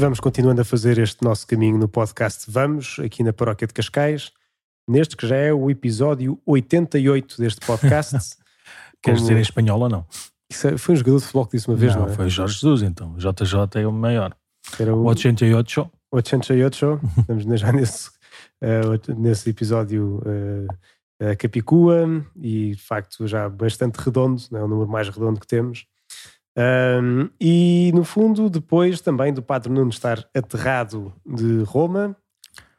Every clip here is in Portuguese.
E vamos continuando a fazer este nosso caminho no podcast Vamos, aqui na Paróquia de Cascais, neste que já é o episódio 88 deste podcast. Queres dizer em espanhol ou não? Isso é- foi um jogador de futebol que disse uma vez, não, não é? foi Jorge Jesus, então. JJ é o maior. Era o 88. 88, estamos já nesse, eh, nesse episódio eh, a Capicua e de facto já bastante redondo, não é o número mais redondo que temos. Um, e no fundo, depois também do Padre Nuno estar aterrado de Roma,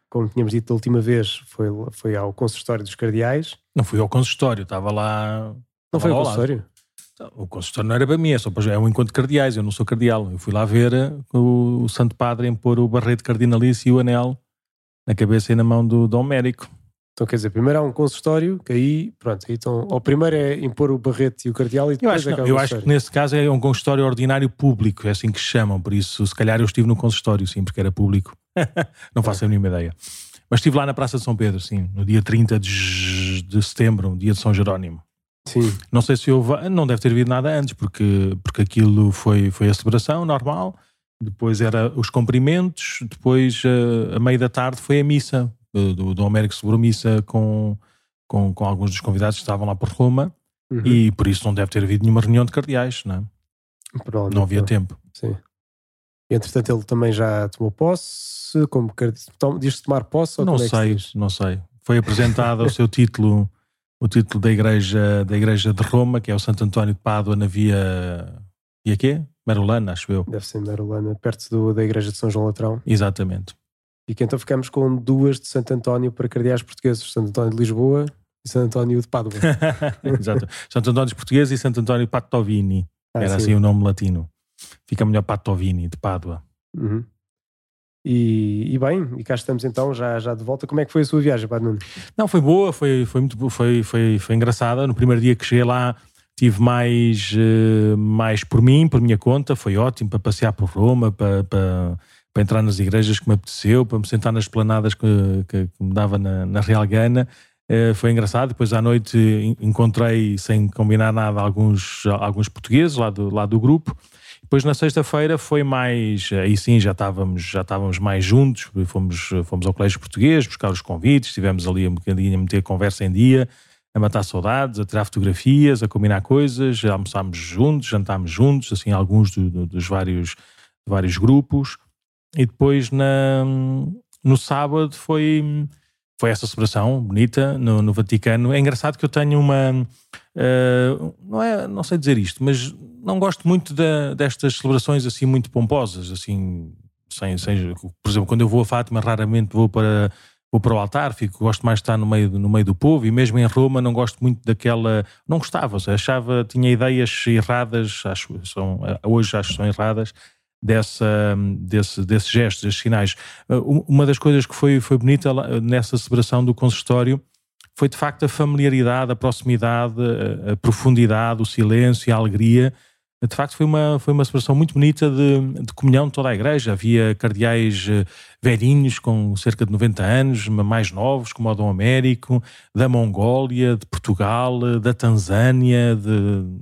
como tínhamos dito da última vez, foi, foi ao consistório dos cardeais. Não fui ao consistório, estava lá. Não estava foi ao ao lado. consistório? O consistório não era para mim, é só para é um encontro de cardeais, eu não sou cardeal. Eu fui lá ver eh, o, o Santo Padre impor o barrete cardinalício e o anel na cabeça e na mão do Dom Mérico. Então quer dizer, primeiro há um consistório, que aí, pronto, aí então, ou primeiro é impor o barrete e o cardeal e Eu depois acho, é que não, o eu acho que nesse caso é um consistório ordinário público, é assim que chamam, por isso se calhar eu estive no consistório, sim, porque era público. não faço a mínima ideia. Mas estive lá na Praça de São Pedro, sim, no dia 30 de, de setembro, dia de São Jerónimo. Sim, Não sei se houve, não deve ter havido nada antes, porque, porque aquilo foi, foi a celebração normal, depois era os cumprimentos, depois eh, a meio da tarde foi a missa. Do Américo celebrou missa com, com, com alguns dos convidados que estavam lá por Roma uhum. e por isso não deve ter havido nenhuma reunião de cardeais, não, é? Não havia tempo. Sim. E, entretanto, ele também já tomou posse, como diz-se tomar posse ou Não é sei, diz? não sei. Foi apresentado o seu título, o título da igreja, da igreja de Roma, que é o Santo António de Pádua na via, via quê? Merulana, acho eu. Deve ser em Marolana, perto do- da igreja de São João Latrão. Exatamente. E que então ficamos com duas de Santo António para cardeais portugueses, Santo António de Lisboa e Santo António de Pádua. Exato. Santo António dos Portugueses e Santo António Patovini. Ah, Era sim. assim o nome latino. Fica melhor Patovini, de Pádua. Uhum. E, e bem, e cá estamos então, já, já de volta. Como é que foi a sua viagem, Padre Nuno? Não, foi boa, foi, foi muito foi, foi, foi engraçada. No primeiro dia que cheguei lá, tive mais, eh, mais por mim, por minha conta. Foi ótimo para passear por Roma, para, para, para entrar nas igrejas que me apeteceu, para me sentar nas planadas que, que, que me dava na, na Real Gana. Eh, foi engraçado. Depois à noite en- encontrei, sem combinar nada, alguns, alguns portugueses lá do, lá do grupo. Depois na sexta-feira foi mais, aí sim já estávamos, já estávamos mais juntos, fomos, fomos ao colégio português buscar os convites, estivemos ali um bocadinho a meter conversa em dia, a matar saudades, a tirar fotografias, a combinar coisas, almoçámos juntos, jantámos juntos, assim alguns do- do- dos vários, vários grupos. E depois na, no sábado foi, foi essa celebração bonita no, no Vaticano. É engraçado que eu tenho uma. eh, não, é, não sei dizer isto, mas não gosto muito da- destas celebrações assim muito pomposas, assim, sem, sem, por exemplo, quando eu vou a Fátima, raramente vou para, vou para o altar, fico, gosto mais de estar no meio, no meio do povo, e mesmo em Roma não gosto muito daquela, não gostava, achava, tinha ideias erradas, acho, são, hoje acho que são erradas, dessa, desse, desses gestos, desses sinais. Uh, Uma das coisas que foi, foi bonita lá, nessa celebração do consistório foi de facto a familiaridade, a proximidade, a, a profundidade, o silêncio a alegria. De facto, foi uma, foi uma celebração muito bonita de, de comunhão de toda a igreja. Havia cardeais eh, velhinhos com cerca de 90 anos, mais novos, como o Dom Américo, da Mongólia, de Portugal, eh, da Tanzânia, de,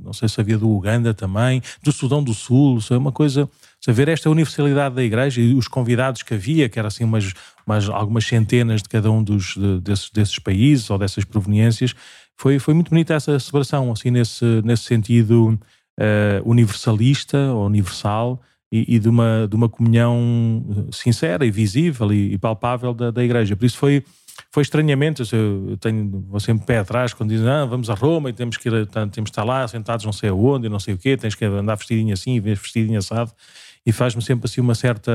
não sei se havia do Uganda também, do Sudão do Sul. É uma coisa. A ver esta universalidade da igreja e os convidados que havia, que era assim umas, umas algumas centenas de cada um dos, de- desses, desses países ou dessas proveniências, foi, foi muito bonita essa celebração, assim, nesse, nesse sentido eh, universalista ou universal e, e de, uma, de uma comunhão sincera e visível e, e palpável da, da igreja. Por isso foi, foi estranhamente, eu tenho, vou sempre pé atrás quando dizem ah, vamos a Roma e temos que, ir, a- temos que estar lá sentados não sei aonde e não sei o quê, tens que andar vestidinho assim e vestidinho assado e faz-me sempre assim uma certa...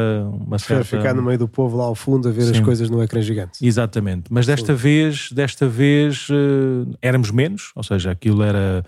Uma certa... ficar no meio do povo lá ao fundo a ver as Sim. coisas no ecrã gigante. Exatamente, mas desta vez, desta vez eh, éramos menos, ou seja, aquilo era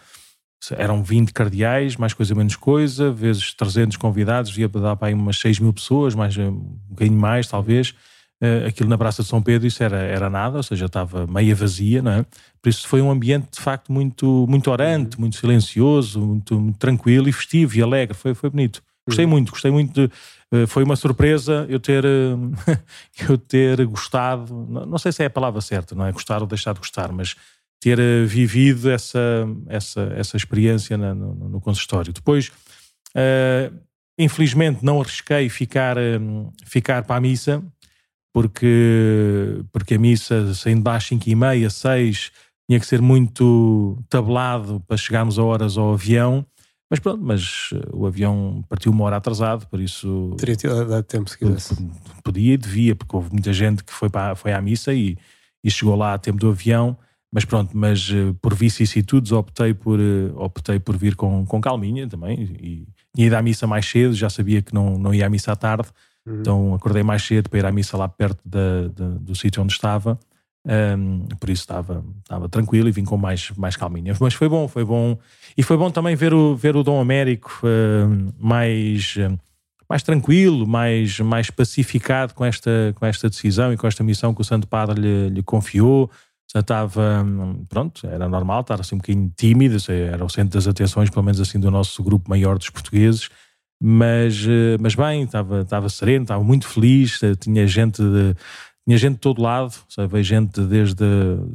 eram 20 cardeais, mais coisa menos coisa, vezes 300 convidados, devia dar para aí umas 6 mil pessoas, mais, eh, um bocadinho mais talvez. Eh, aquilo na Praça de São Pedro, isso era, era nada, ou seja, estava meia vazia, não é? Por isso foi um ambiente de facto muito, muito orante, muito silencioso, muito, muito tranquilo e festivo e alegre, foi, foi bonito. Gostei muito, gostei muito de, eh, foi uma surpresa eu ter, eu ter gostado, não não sei se é a palavra certa, não é? Gostar ou deixar de gostar, mas ter eh, vivido essa, essa, essa experiência na- no, no consistório. Depois, eh, infelizmente não arrisquei ficar, hum, ficar para a missa, porque, porque a missa saindo das 5 e meia, 6, tinha que ser muito tabelado para chegarmos a horas ao avião. Mas pronto, mas eh, o avião partiu uma hora atrasado, por isso. Teria dado tempo se quisesse. Podia e devia, porque houve muita gente que foi, para, foi à missa e, e chegou lá a tempo do avião. Mas pronto, mas eh, por vicissitudes optei por, eh, optei por vir com, com calminha também. E tinha ido à missa mais cedo, já sabia que não, não ia à missa à tarde. Uhum. Então acordei mais cedo para ir à missa lá perto da, da, do sítio onde estava. Um, por isso estava, estava tranquilo e vim com mais, mais calminha. Mas foi bom, foi bom. E foi bom também ver o, ver o Dom Américo uh, mais, uh, mais tranquilo, mais, mais pacificado com esta, com esta decisão e com esta missão que o Santo Padre lhe, lhe confiou. Já estava, pronto, era normal estar assim um bocadinho tímido, era o centro das atenções, pelo menos assim, do nosso grupo maior dos portugueses. Mas, uh, mas bem, estava, estava sereno, estava muito feliz, tinha gente de tinha gente de todo lado, sabe? gente desde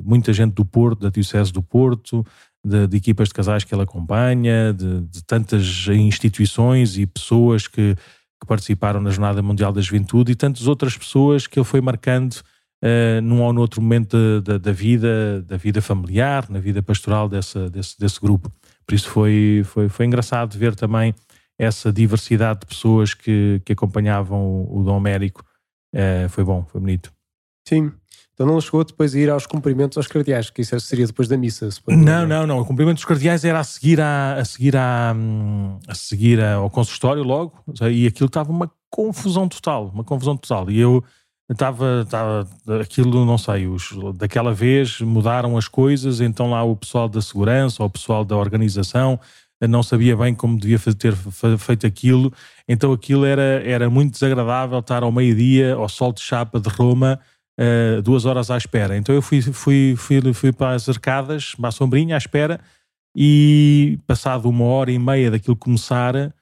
muita gente do Porto, da Diocese do Porto, de, de equipas de casais que ele acompanha, de, de tantas instituições e pessoas que, que, participaram na Jornada Mundial da Juventude e tantas outras pessoas que ele foi marcando uh, num ou noutro momento da, da, vida, da vida familiar, na vida pastoral dessa, desse, desse grupo. Por isso foi, foi, foi engraçado ver também essa diversidade de pessoas que, que acompanhavam o, o Dom Américo. Uh, foi bom, foi bonito. Sim. Então não chegou depois a ir aos cumprimentos aos cardeais, que isso seria depois da missa. Não, não, não. O cumprimento dos cardeais era a seguir, a, a seguir, a, a seguir ao consistório logo, e aquilo estava uma confusão total, uma confusão total. E eu estava, estava aquilo, não sei, os, daquela vez mudaram as coisas, então lá o pessoal da segurança, ou o pessoal da organização, não sabia bem como devia ter feito aquilo, então aquilo era, era muito desagradável estar ao meio-dia, ao sol de chapa de Roma, uh, duas horas à espera. Então eu fui, fui, fui, fui para as arcadas, para a sombrinha à espera, e passado uma hora e meia daquilo começar,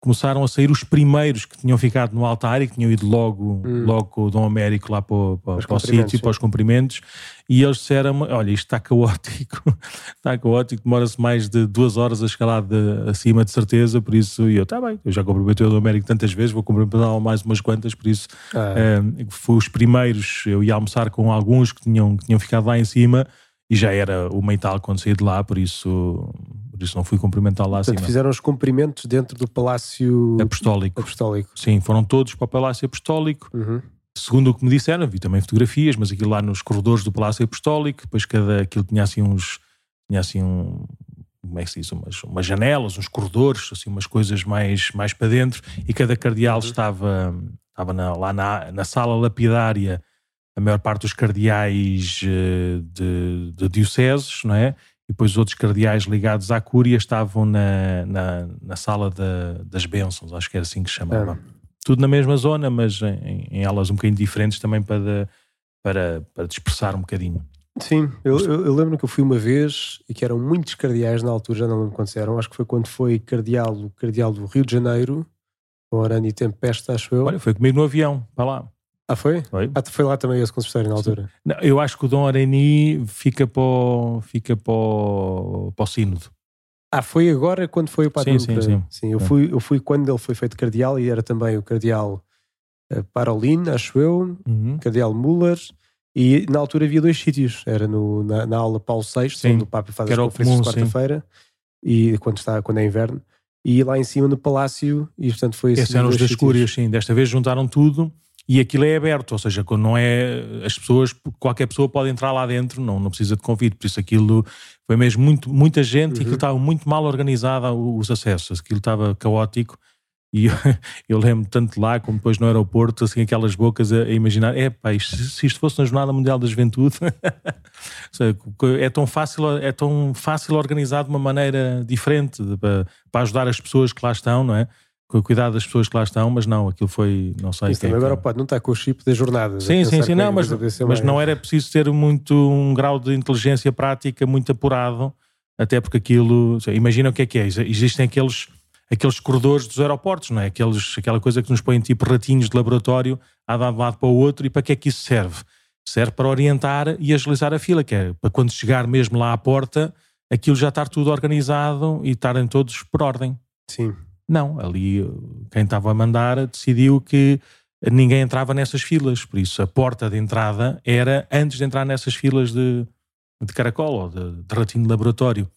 começaram a sair os primeiros que tinham ficado no altar e que tinham ido logo, hum. logo com o Dom Américo lá para, para, para o sítio, para os cumprimentos, e eles disseram olha, isto está caótico, está caótico, demora-se mais de duas horas a lá de, acima de certeza, por isso, e eu, está bem, eu já cumprimentei o Dom Américo tantas vezes, vou cumprimentar mais umas quantas, por isso, ah. um, fui os primeiros, eu ia almoçar com alguns que tinham, que tinham ficado lá em cima, e já era o meital quando saí de lá, por isso por isso não fui cumprimentar lá Portanto, acima. fizeram os cumprimentos dentro do Palácio Apostólico. Apostólico. Sim, foram todos para o Palácio Apostólico. Uhum. Segundo o que me disseram, vi também fotografias, mas aquilo lá nos corredores do Palácio Apostólico, depois cada aquilo tinha assim uns tinha assim um como é que se diz, umas, umas janelas, uns corredores, assim umas coisas mais, mais para dentro, e cada cardeal uhum. estava, estava na, lá na, na sala lapidária, a maior parte dos cardeais eh, de, de dioceses, não é? E depois os outros cardeais ligados à Cúria estavam na, na, na sala da, das bênçãos, acho que era assim que se chamava. É. Tudo na mesma zona, mas em, em alas um bocadinho diferentes também para, para, para dispersar um bocadinho. Sim, eu, eu, eu, lembro que eu fui uma vez e que eram muitos cardeais na altura, já não lembro quantos eram, acho que foi quando foi cardeal, cardeal do Rio de Janeiro, com Arani Tempesta, acho eu. Olha, foi comigo no avião, para lá. Ah, foi? Foi. Ah, foi lá também esse consultório na altura? Não, eu acho que o Dom Areni fica para o, fica para o, para o sínodo. Ah, foi agora quando foi o Padre Sim, sim, sim. sim eu, fui, eu fui quando ele foi feito cardeal e era também o cardeal uh, Parolin, acho eu, uhum. cardeal Muller, e na altura havia dois sítios. Era no, na, na aula Paulo VI, sim. onde o Papa faz as conferências de quarta-feira, e quando, está, quando é inverno, e lá em cima no Palácio, e portanto foi Esses eram os das cúrias, sim. Desta vez juntaram tudo e aquilo é aberto, ou seja, quando não é as pessoas, qualquer pessoa pode entrar lá dentro, não, não precisa de convite, por isso aquilo foi mesmo muito, muita gente uhum. e aquilo estava muito mal organizado os acessos, aquilo estava caótico e eu, eu lembro tanto lá como depois no aeroporto, assim, aquelas bocas a, a imaginar, é pá, isto, se isto fosse na Jornada Mundial da Juventude, é tão fácil, é tão fácil organizar de uma maneira diferente para, para ajudar as pessoas que lá estão, não é? Com o cuidado das pessoas que lá estão, mas não, aquilo foi, não sei. Isso também agora pode não está com o chip da jornada. Sim, sim, sim, não, mas, mas não era preciso ter muito um grau de inteligência prática muito apurado, até porque aquilo, imagina o que é que é, existem aqueles, aqueles corredores dos aeroportos, não é? Aqueles, aquela coisa que nos põem tipo ratinhos de laboratório a dar de um lado para o outro, e para que é que isso serve? Serve para orientar e agilizar a fila, que é para quando chegar mesmo lá à porta, aquilo já estar tudo organizado e estarem todos por ordem. Sim. Não, ali quem estava a mandar decidiu que ninguém entrava nessas filas, por isso a porta de entrada era antes de entrar nessas filas de, de caracol ou de, de ratinho de laboratório.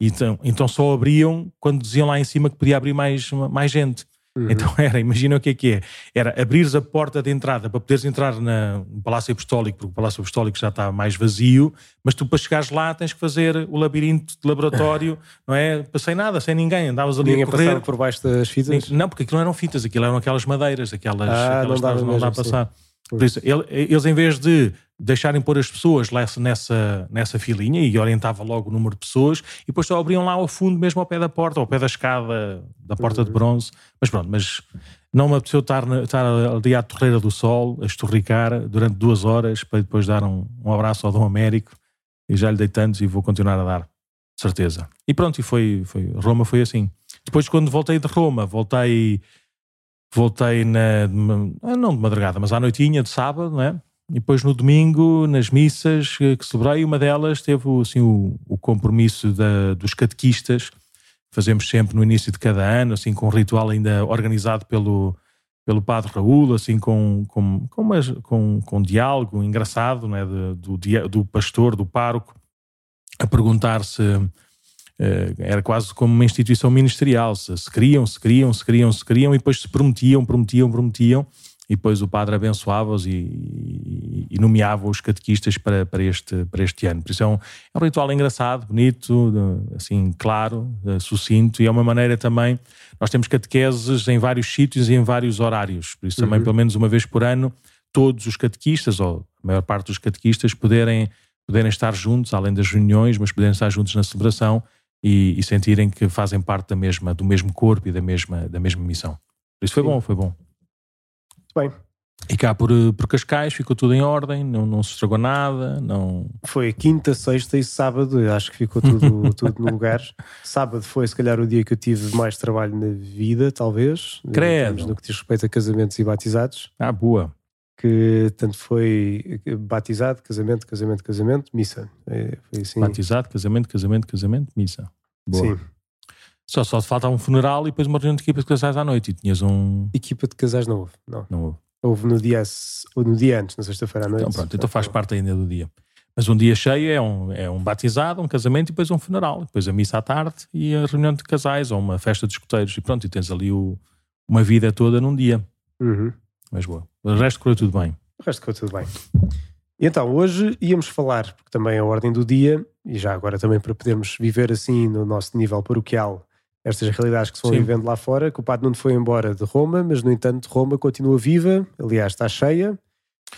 Então, então só abriam quando diziam lá em cima que podia abrir mais, mais gente. Uhum. Então era, imagina o que é que é. Era abrires a porta de entrada para poderes entrar na, no Palácio Apostólico, porque o Palácio Apostólico já está mais vazio, mas tu para chegares lá tens que fazer o labirinto de laboratório, não é? Sem nada, sem ninguém, andavas ali ninguém a correr. por baixo das fitas? Não, porque aquilo não eram fitas, aquilo eram aquelas madeiras, aquelas, ah, aquelas não, dá, não dá a passar. Sim. Por isso, eles em vez de deixarem pôr as pessoas nessa, nessa filinha e orientava logo o número de pessoas e depois só abriam lá ao fundo, mesmo ao pé da porta, ao pé da escada da porta de uhum. bronze. Mas pronto, mas não me apeteceu estar, estar ali à Torreira do Sol, a estorricar durante duas horas para depois dar um, um abraço ao Dom Américo e já lhe dei tantos e vou continuar a dar, certeza. E pronto, e foi, foi Roma foi assim. Depois quando voltei de Roma, voltei voltei na, não de madrugada, mas à noitinha de sábado, não é? E depois no domingo, nas missas que celebrei, uma delas teve assim, o, o compromisso da, dos catequistas, fazemos sempre no início de cada ano, assim com um ritual ainda organizado pelo, pelo padre Raul, assim com, com, com, uma, com, com um diálogo engraçado né, do, do pastor, do pároco, a perguntar se eh, era quase como uma instituição ministerial. Se, se queriam, se queriam, se queriam, se queriam, e depois se prometiam, prometiam, prometiam, e depois o padre abençoava-os e, e, e, nomeava os catequistas para, para, este, para este ano. Por isso é um, é um ritual engraçado, bonito, assim, claro, eh, sucinto, e é uma maneira também. Nós temos catequeses em vários sítios e em vários horários, por isso também, uhum. pelo menos uma vez por ano, todos os catequistas, ou a maior parte dos catequistas, poderem, poderem estar juntos, além das reuniões, mas poderem estar juntos na celebração e, e, sentirem que fazem parte da mesma, do mesmo corpo e da mesma, da mesma missão. Por isso foi Sim. bom, foi bom. Bem. E cá por, por Cascais ficou tudo em ordem, não, não se estragou nada, não... Foi quinta, sexta e sábado, acho que ficou tudo, tudo no lugar. Sábado foi se calhar o dia que eu tive mais trabalho na vida, talvez. Credo. No que diz respeito a casamentos e batizados. Ah, boa que tanto foi batizado, casamento, casamento, casamento, missa. É, foi assim. Batizado, casamento, casamento, casamento, missa. Boa. Sim. Só, só falta um funeral e depois uma reunião de equipa de casais à noite e tinhas um. Equipa de casais não houve, não. Não houve. Houve no dia, no dia antes, na sexta-feira à noite. Então pronto, então faz parte ainda do dia. Mas um dia cheio é um, é um batizado, um casamento e depois um funeral. Depois a missa à tarde e a reunião de casais ou uma festa de escuteiros. E pronto, e tens ali o, uma vida toda num dia. Uhum. Mas boa. O resto correu tudo bem. O resto correu tudo bem. E então, hoje íamos falar, porque também é a ordem do dia, e já agora também para podermos viver assim no nosso nível paroquial, estas realidades que se vão Sim. vivendo lá fora, que o Padre Nuno foi embora de Roma, mas no entanto Roma continua viva, aliás está cheia,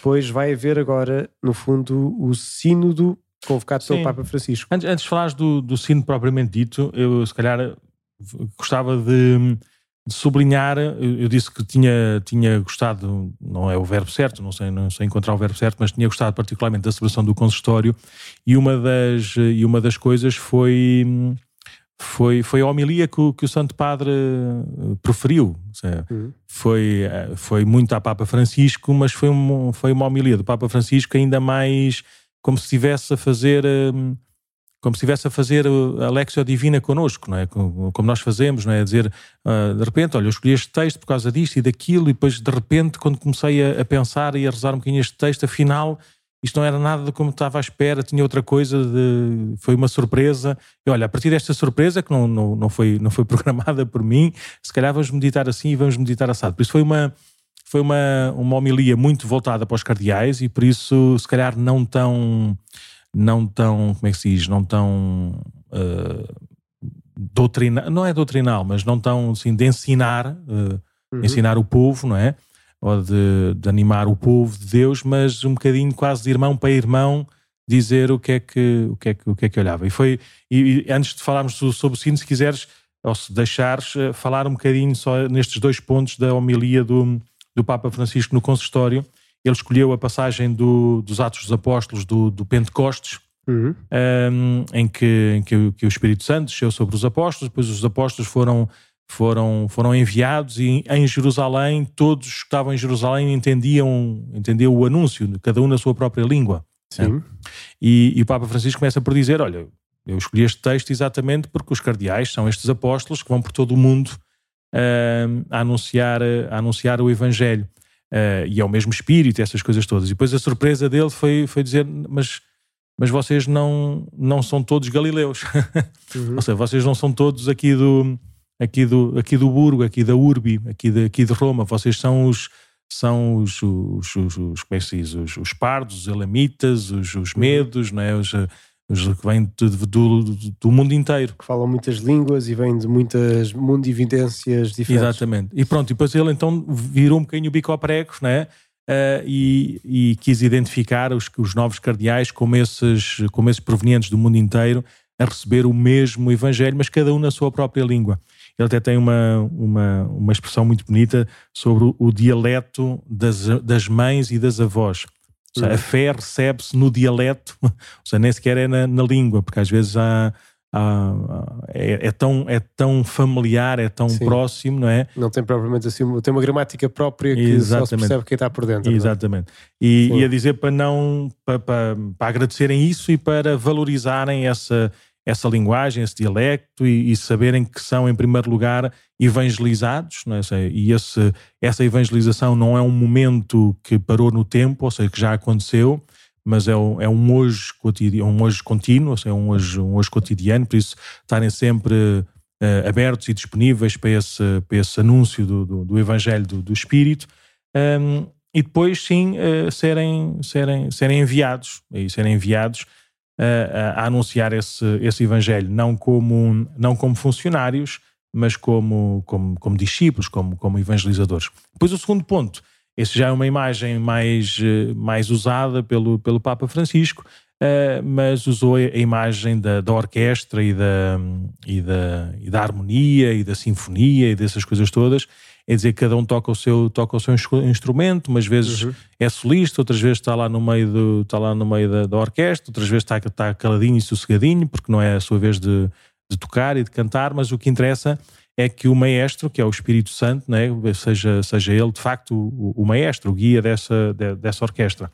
pois vai haver agora, no fundo, o sínodo convocado Sim. pelo Papa Francisco. Antes, antes de falares do, do sínodo propriamente dito, eu se calhar gostava de de sublinhar, eu disse que tinha, tinha gostado, não é o verbo certo, não sei, não sei encontrar o verbo certo, mas tinha gostado particularmente da celebração do consistório e uma das, e uma das coisas foi, foi, foi a homilia que o, que o Santo Padre eh, preferiu. Uhum. Foi, eh, foi muito a Papa Francisco, mas foi, um, foi uma homilia do Papa Francisco ainda mais como se estivesse a fazer eh, como se estivesse a fazer a Lexio Divina connosco, não é? Como, nós fazemos, não é? A dizer, uh, de repente, olha, eu escolhi este texto por causa disto e daquilo, e depois, de repente, quando comecei a, a pensar e a rezar um bocadinho este texto, afinal, isto não era nada como estava à espera, tinha outra coisa, de, foi uma surpresa. E olha, a partir desta surpresa, que não, não, não, foi, não foi programada por mim, se calhar vamos meditar assim e vamos meditar assado. Por isso foi uma, foi uma, uma homilia muito voltada para os cardeais e por isso, se calhar, não tão não tão, como é que se diz, não tão uh, doutrinal, não é doutrinal, mas não tão assim de ensinar, uh, uhum. ensinar o povo, não é? Ou de, de, animar o povo de Deus, mas um bocadinho quase de irmão para irmão dizer o que é que, o que, é que, o que, é que olhava. E foi, e, e antes de falarmos sobre o sino, se quiseres, ou se deixares, eh, falar um bocadinho só nestes dois pontos da homilia do, do Papa Francisco no consistório, ele escolheu a passagem do, dos Atos dos Apóstolos do, do Pentecostes, uhum. um, em, que, em que, que, o Espírito Santo desceu sobre os apóstolos, depois os apóstolos foram, foram, foram enviados e em Jerusalém, todos que estavam em Jerusalém entendiam, entendiam o anúncio, cada um na sua própria língua. Sim. E, e o Papa Francisco começa por dizer: Olha, eu escolhi este texto exatamente porque os cardeais são estes apóstolos que vão por todo o mundo uh, a, anunciar, a anunciar o Evangelho. Uh, e é o mesmo espírito, essas coisas todas. E depois a surpresa dele foi, foi dizer: Mas, mas vocês não, não são todos galileus. Uhum. Ou seja, vocês não são todos aqui do, aqui do, aqui do Burgo, aqui da Urbi, aqui de, aqui de Roma. Vocês são os. São os, os, os, os como é que diz? Os, os pardos, os elamitas, os, os uhum. medos, não é? os, os que vêm do, do, do, mundo inteiro. Que falam muitas línguas e vêm de muitas mundividências diferentes. Exatamente. E pronto, e depois ele então virou um bocadinho o bico ao prego, né? Uh, e, e, quis identificar os, os novos cardeais como esses, como esses provenientes do mundo inteiro a receber o mesmo evangelho, mas cada um na sua própria língua. Ele até tem uma, uma, uma expressão muito bonita sobre o, o dialeto das, das mães e das avós. Seja, a uhum. fé recebe-se no dialeto, ou seja, nem sequer é na, na língua, porque às vezes há, há, é, é, tão, é tão familiar, é tão Sim. próximo, não é? Não tem propriamente assim, tem uma gramática própria que Exatamente. só se percebe quem está por dentro. É? Exatamente. E, e, a dizer para não, para, para, para agradecerem isso e para valorizarem essa essa linguagem, esse dialecto e, e, saberem que são, em primeiro lugar, evangelizados. Não é? E esse, essa evangelização não é um momento que parou no tempo, ou seja, que já aconteceu, mas é um, é um, hoje, cotidiano, um hoje contínuo, seja, um hoje, um hoje cotidiano, por isso estarem sempre uh, abertos e disponíveis para esse, para esse anúncio do, do, do Evangelho do, do Espírito. Um, e depois, sim, uh, serem, serem, serem enviados, e serem enviados a, anunciar esse, esse evangelho, não como, não como funcionários, mas como, como, como discípulos, como, como evangelizadores. Depois o segundo ponto, esse já é uma imagem mais, mais usada pelo, pelo Papa Francisco, uh, mas usou a imagem da, da orquestra e da, e, da, e da harmonia e da sinfonia e dessas coisas todas, é dizer cada um toca o seu, toca o seu instrumento, umas vezes uhum. é solista, outras vezes está lá no meio, do, está lá no meio da, da orquestra, outras vezes está, está caladinho e sossegadinho, porque não é a sua vez de, de tocar e de cantar, mas o que interessa é que o maestro, que é o Espírito Santo, né, seja, seja ele de facto o, o maestro, o guia dessa, de, dessa orquestra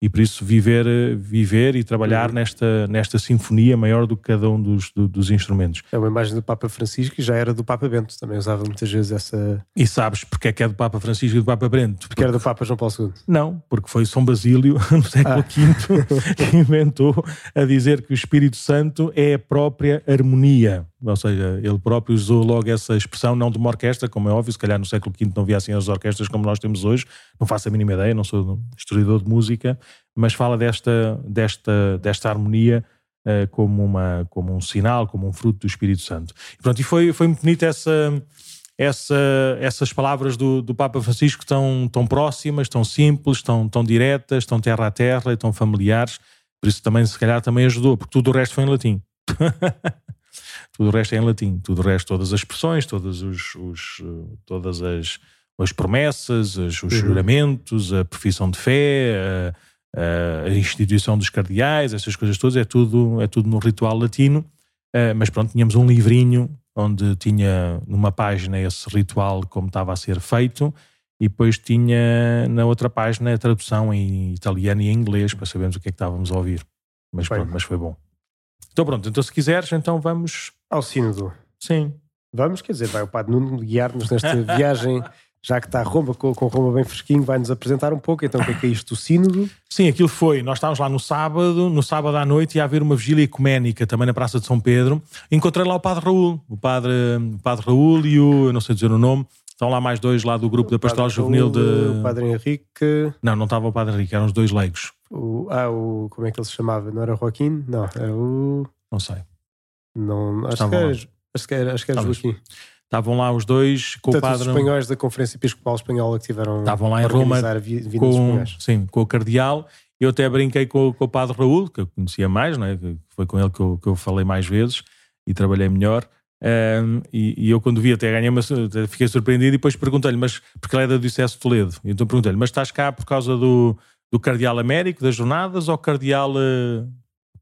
e por isso viver, viver e trabalhar uhum. nesta, nesta sinfonia maior do que cada um dos, do, dos instrumentos. É uma imagem do Papa Francisco e já era do Papa Bento, também usava muitas vezes essa. E sabes porque é que é do Papa Francisco e do Papa Bento? Porque, porque era do Papa João Paulo II. Não, porque foi São Basílio, no século ah. V, que inventou a dizer que o Espírito Santo é a própria harmonia. Ou seja, ele próprio usou logo essa expressão, não de uma orquestra, como é óbvio, se calhar no século V não havia assim as orquestras como nós temos hoje, não faço a mínima ideia, não sou historiador de música, mas fala desta, desta, desta harmonia uh, como, uma, como um sinal, como um fruto do Espírito Santo. E, pronto, e foi, foi muito bonito essa, essa, essas palavras do, do Papa Francisco tão, tão próximas, tão simples, tão, tão diretas, tão terra a terra e tão familiares, por isso também se calhar também ajudou, porque tudo o resto foi em latim. tudo o resto é em latim, tudo o resto, todas as expressões, todos os, os todas as, as promessas, os, os uhum. juramentos, a profissão de fé, a, a, instituição dos cardeais, essas coisas todas, é tudo, é tudo no ritual latino. Uh, mas pronto, tínhamos um livrinho onde tinha numa página esse ritual como estava a ser feito e depois tinha na outra página a tradução em italiano e em inglês para sabermos o que é que estávamos a ouvir. Mas, pronto, mas foi bom. Então pronto, então se quiseres, então vamos... Ao sínodo. Sim. Vamos, quer dizer, vai o Padre Nuno guiar-nos nesta viagem já que está Roma com, com Roma bem fresquinho, vai-nos apresentar um pouco então o que é, que é isto do sínodo. Sim, aquilo foi, nós estávamos lá no sábado, no sábado à noite ia haver uma vigília ecuménica também na Praça de São Pedro. Encontrei lá o Padre Raul, o Padre, o padre Raul e o, eu não sei dizer o nome, estão lá mais dois lá do grupo da Pastoral Juvenil de... O Padre Henrique... Não, não estava o Padre Henrique, eram os dois leigos. O, ah, o, como é que ele se chamava? Não era Joaquim? Não, era o... Não sei. Não, acho, que era, acho que era, acho que era Joaquim. Estavam lá os dois com Portanto, o padre. Os espanhóis da Conferência Episcopal Espanhola que tiveram. Estavam lá em Roma com, sim, com o Cardeal. Eu até brinquei com, com, o padre Raul, que eu conhecia mais, não é? foi com ele que eu, que eu falei mais vezes e trabalhei melhor. Um, e, e, eu, quando vi, até ganhei uma, fiquei surpreendido e depois perguntei-lhe, mas porque ele é da Diocese de Toledo. Então perguntei-lhe, mas estás cá por causa do, do Cardeal Américo, das jornadas, ou Cardeal uh,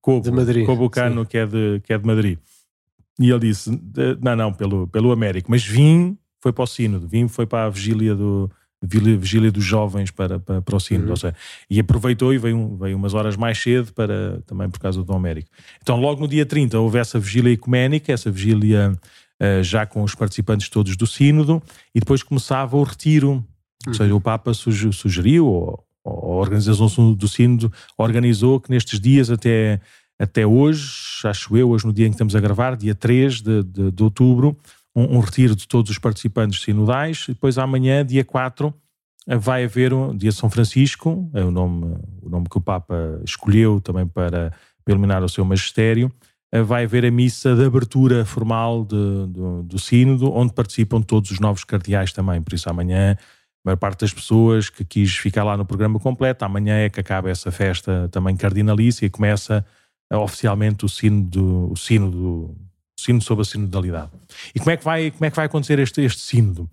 Cobo, de Madrid, Cobocano, que é, de, que é de Madrid? E ele disse: Não, não, pelo, pelo Américo. Mas vim, foi para o Sínodo, vim, foi para a vigília do. Vigília dos jovens para, para, para o Sínodo, uhum. seja, e aproveitou e veio, veio umas horas mais cedo para, também por causa do Américo. Então, logo no dia 30 houve essa vigília ecuménica, essa vigília uh, já com os participantes todos do Sínodo, e depois começava o retiro. Uhum. Ou seja, o Papa sugeriu, ou, ou a organização do Sínodo organizou que nestes dias até, até hoje, acho eu, hoje no dia em que estamos a gravar, dia 3 de, de, de outubro, um, um, retiro de todos os participantes sinodais, e depois amanhã, dia 4, vai haver um dia São Francisco, é o nome, o nome que o Papa escolheu também para, para iluminar o seu magistério, eh, vai haver a missa de abertura formal de, de, do sínodo, onde participam todos os novos cardeais também, por isso amanhã a maior parte das pessoas que quis ficar lá no programa completo, amanhã é que acaba essa festa também cardinalícia e começa uh, oficialmente o sínodo, o sínodo, o sínodo sobre a sinodalidade. E como é que vai, como é que vai acontecer este, este sínodo?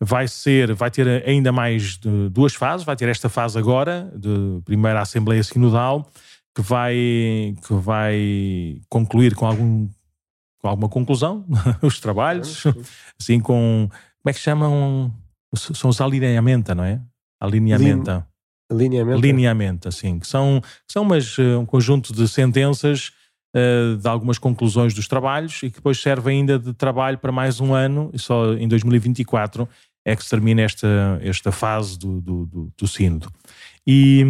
vai ser, vai ter ainda mais duas fases, vai ter esta fase agora, de primeira Assembleia Sinodal, que vai, que vai concluir com, algum, com alguma conclusão os trabalhos, assim com, como é que chamam? São os alinhamenta, não é? Alinhamenta. Alinhamento. Alinhamento, assim, que são, são umas, um conjunto de sentenças uh, de algumas conclusões dos trabalhos e que depois serve ainda de trabalho para mais um ano, e só em 2024 é que se termina esta, esta fase do, do, do, do sínodo. E,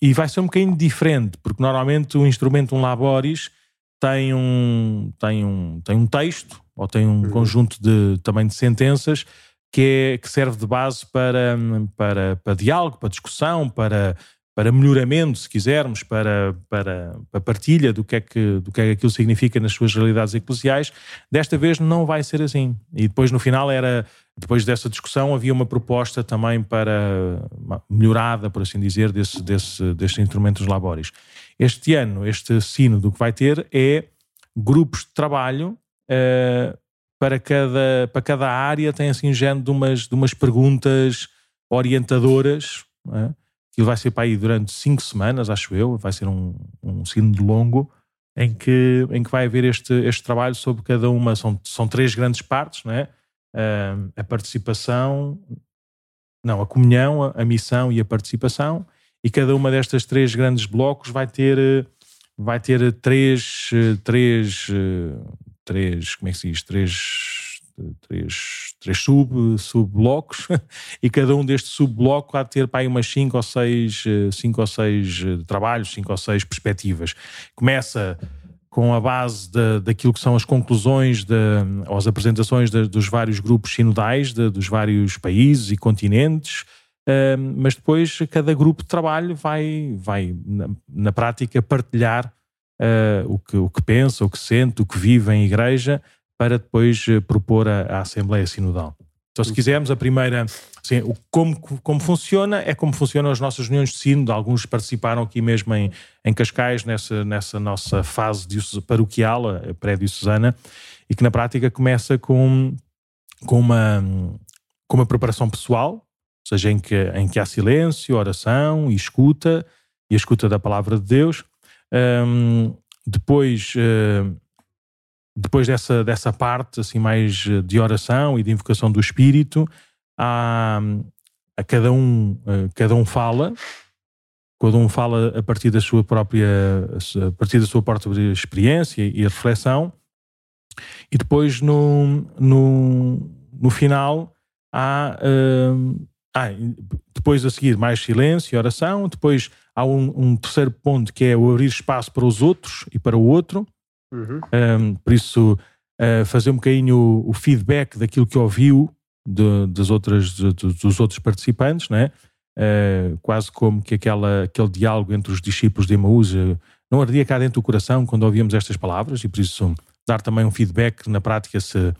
e vai ser um bocadinho diferente, porque normalmente o instrumento um laboris tem um, tem um, tem um texto ou tem um uhum. conjunto de, também de sentenças que, é, que serve de base para, para, para diálogo, para discussão, para, para melhoramento, se quisermos, para, para, para partilha do que, é que, do que é que aquilo significa nas suas realidades eclesiais. Desta vez não vai ser assim. E depois, no final, era depois dessa discussão, havia uma proposta também para melhorada, por assim dizer, desse, desse, destes instrumentos laboris. Este ano, este sínodo que vai ter é grupos de trabalho uh, para, cada, para cada área, tem assim género de umas, de umas perguntas orientadoras. É? Aquilo vai ser para aí durante cinco semanas, acho eu, vai ser um, um sínodo longo, em que, em que vai haver este, este trabalho sobre cada uma, são, são três grandes partes, não é? uh, a participação, não, a comunhão, a, a, missão e a participação, e cada uma destas três grandes blocos vai ter, vai ter três, três, três, como é que se diz, três, três, três sub, sub-blocos, e cada um destes sub-blocos há de ter para aí umas cinco ou seis, cinco ou seis trabalhos, cinco ou seis perspectivas. Começa com a base de, daquilo que são as conclusões, de, ou as apresentações de, dos vários grupos sinodais de, dos vários países e continentes, uh, mas depois cada grupo de trabalho vai, vai na, na prática, partilhar uh, o, que, o que pensa, o que sente, o que vive em igreja, para depois uh, propor a Assembleia Sinodal. Então, se quisermos, a primeira, assim, o, como, como funciona, é como funcionam as nossas reuniões de sino. Alguns participaram aqui mesmo em, em Cascais, nessa, nessa nossa fase paroquial, a pré-diocesana, e que na prática começa com, com, uma, com uma preparação pessoal, ou seja, em que, em que há silêncio, oração e escuta, e a escuta da palavra de Deus. Um, depois. Uh, depois dessa, dessa parte assim mais eh, de oração e de invocação do Espírito, há, a cada um, eh, cada um fala, cada um fala a partir da sua própria, a partir da sua própria experiência e reflexão, e depois no, no, no final há, uh, depois a seguir mais silêncio e oração, depois há um, um terceiro ponto que é o abrir espaço para os outros e para o outro, Uhum. Um, por isso, uh, fazer um bocadinho o, o, feedback daquilo que ouviu de, das outras, de, dos outros participantes, né? Uh, quase como que aquela, aquele diálogo entre os discípulos de Emaús uh, não ardia cá dentro do coração quando ouvíamos estas palavras e por isso dar também um feedback na prática se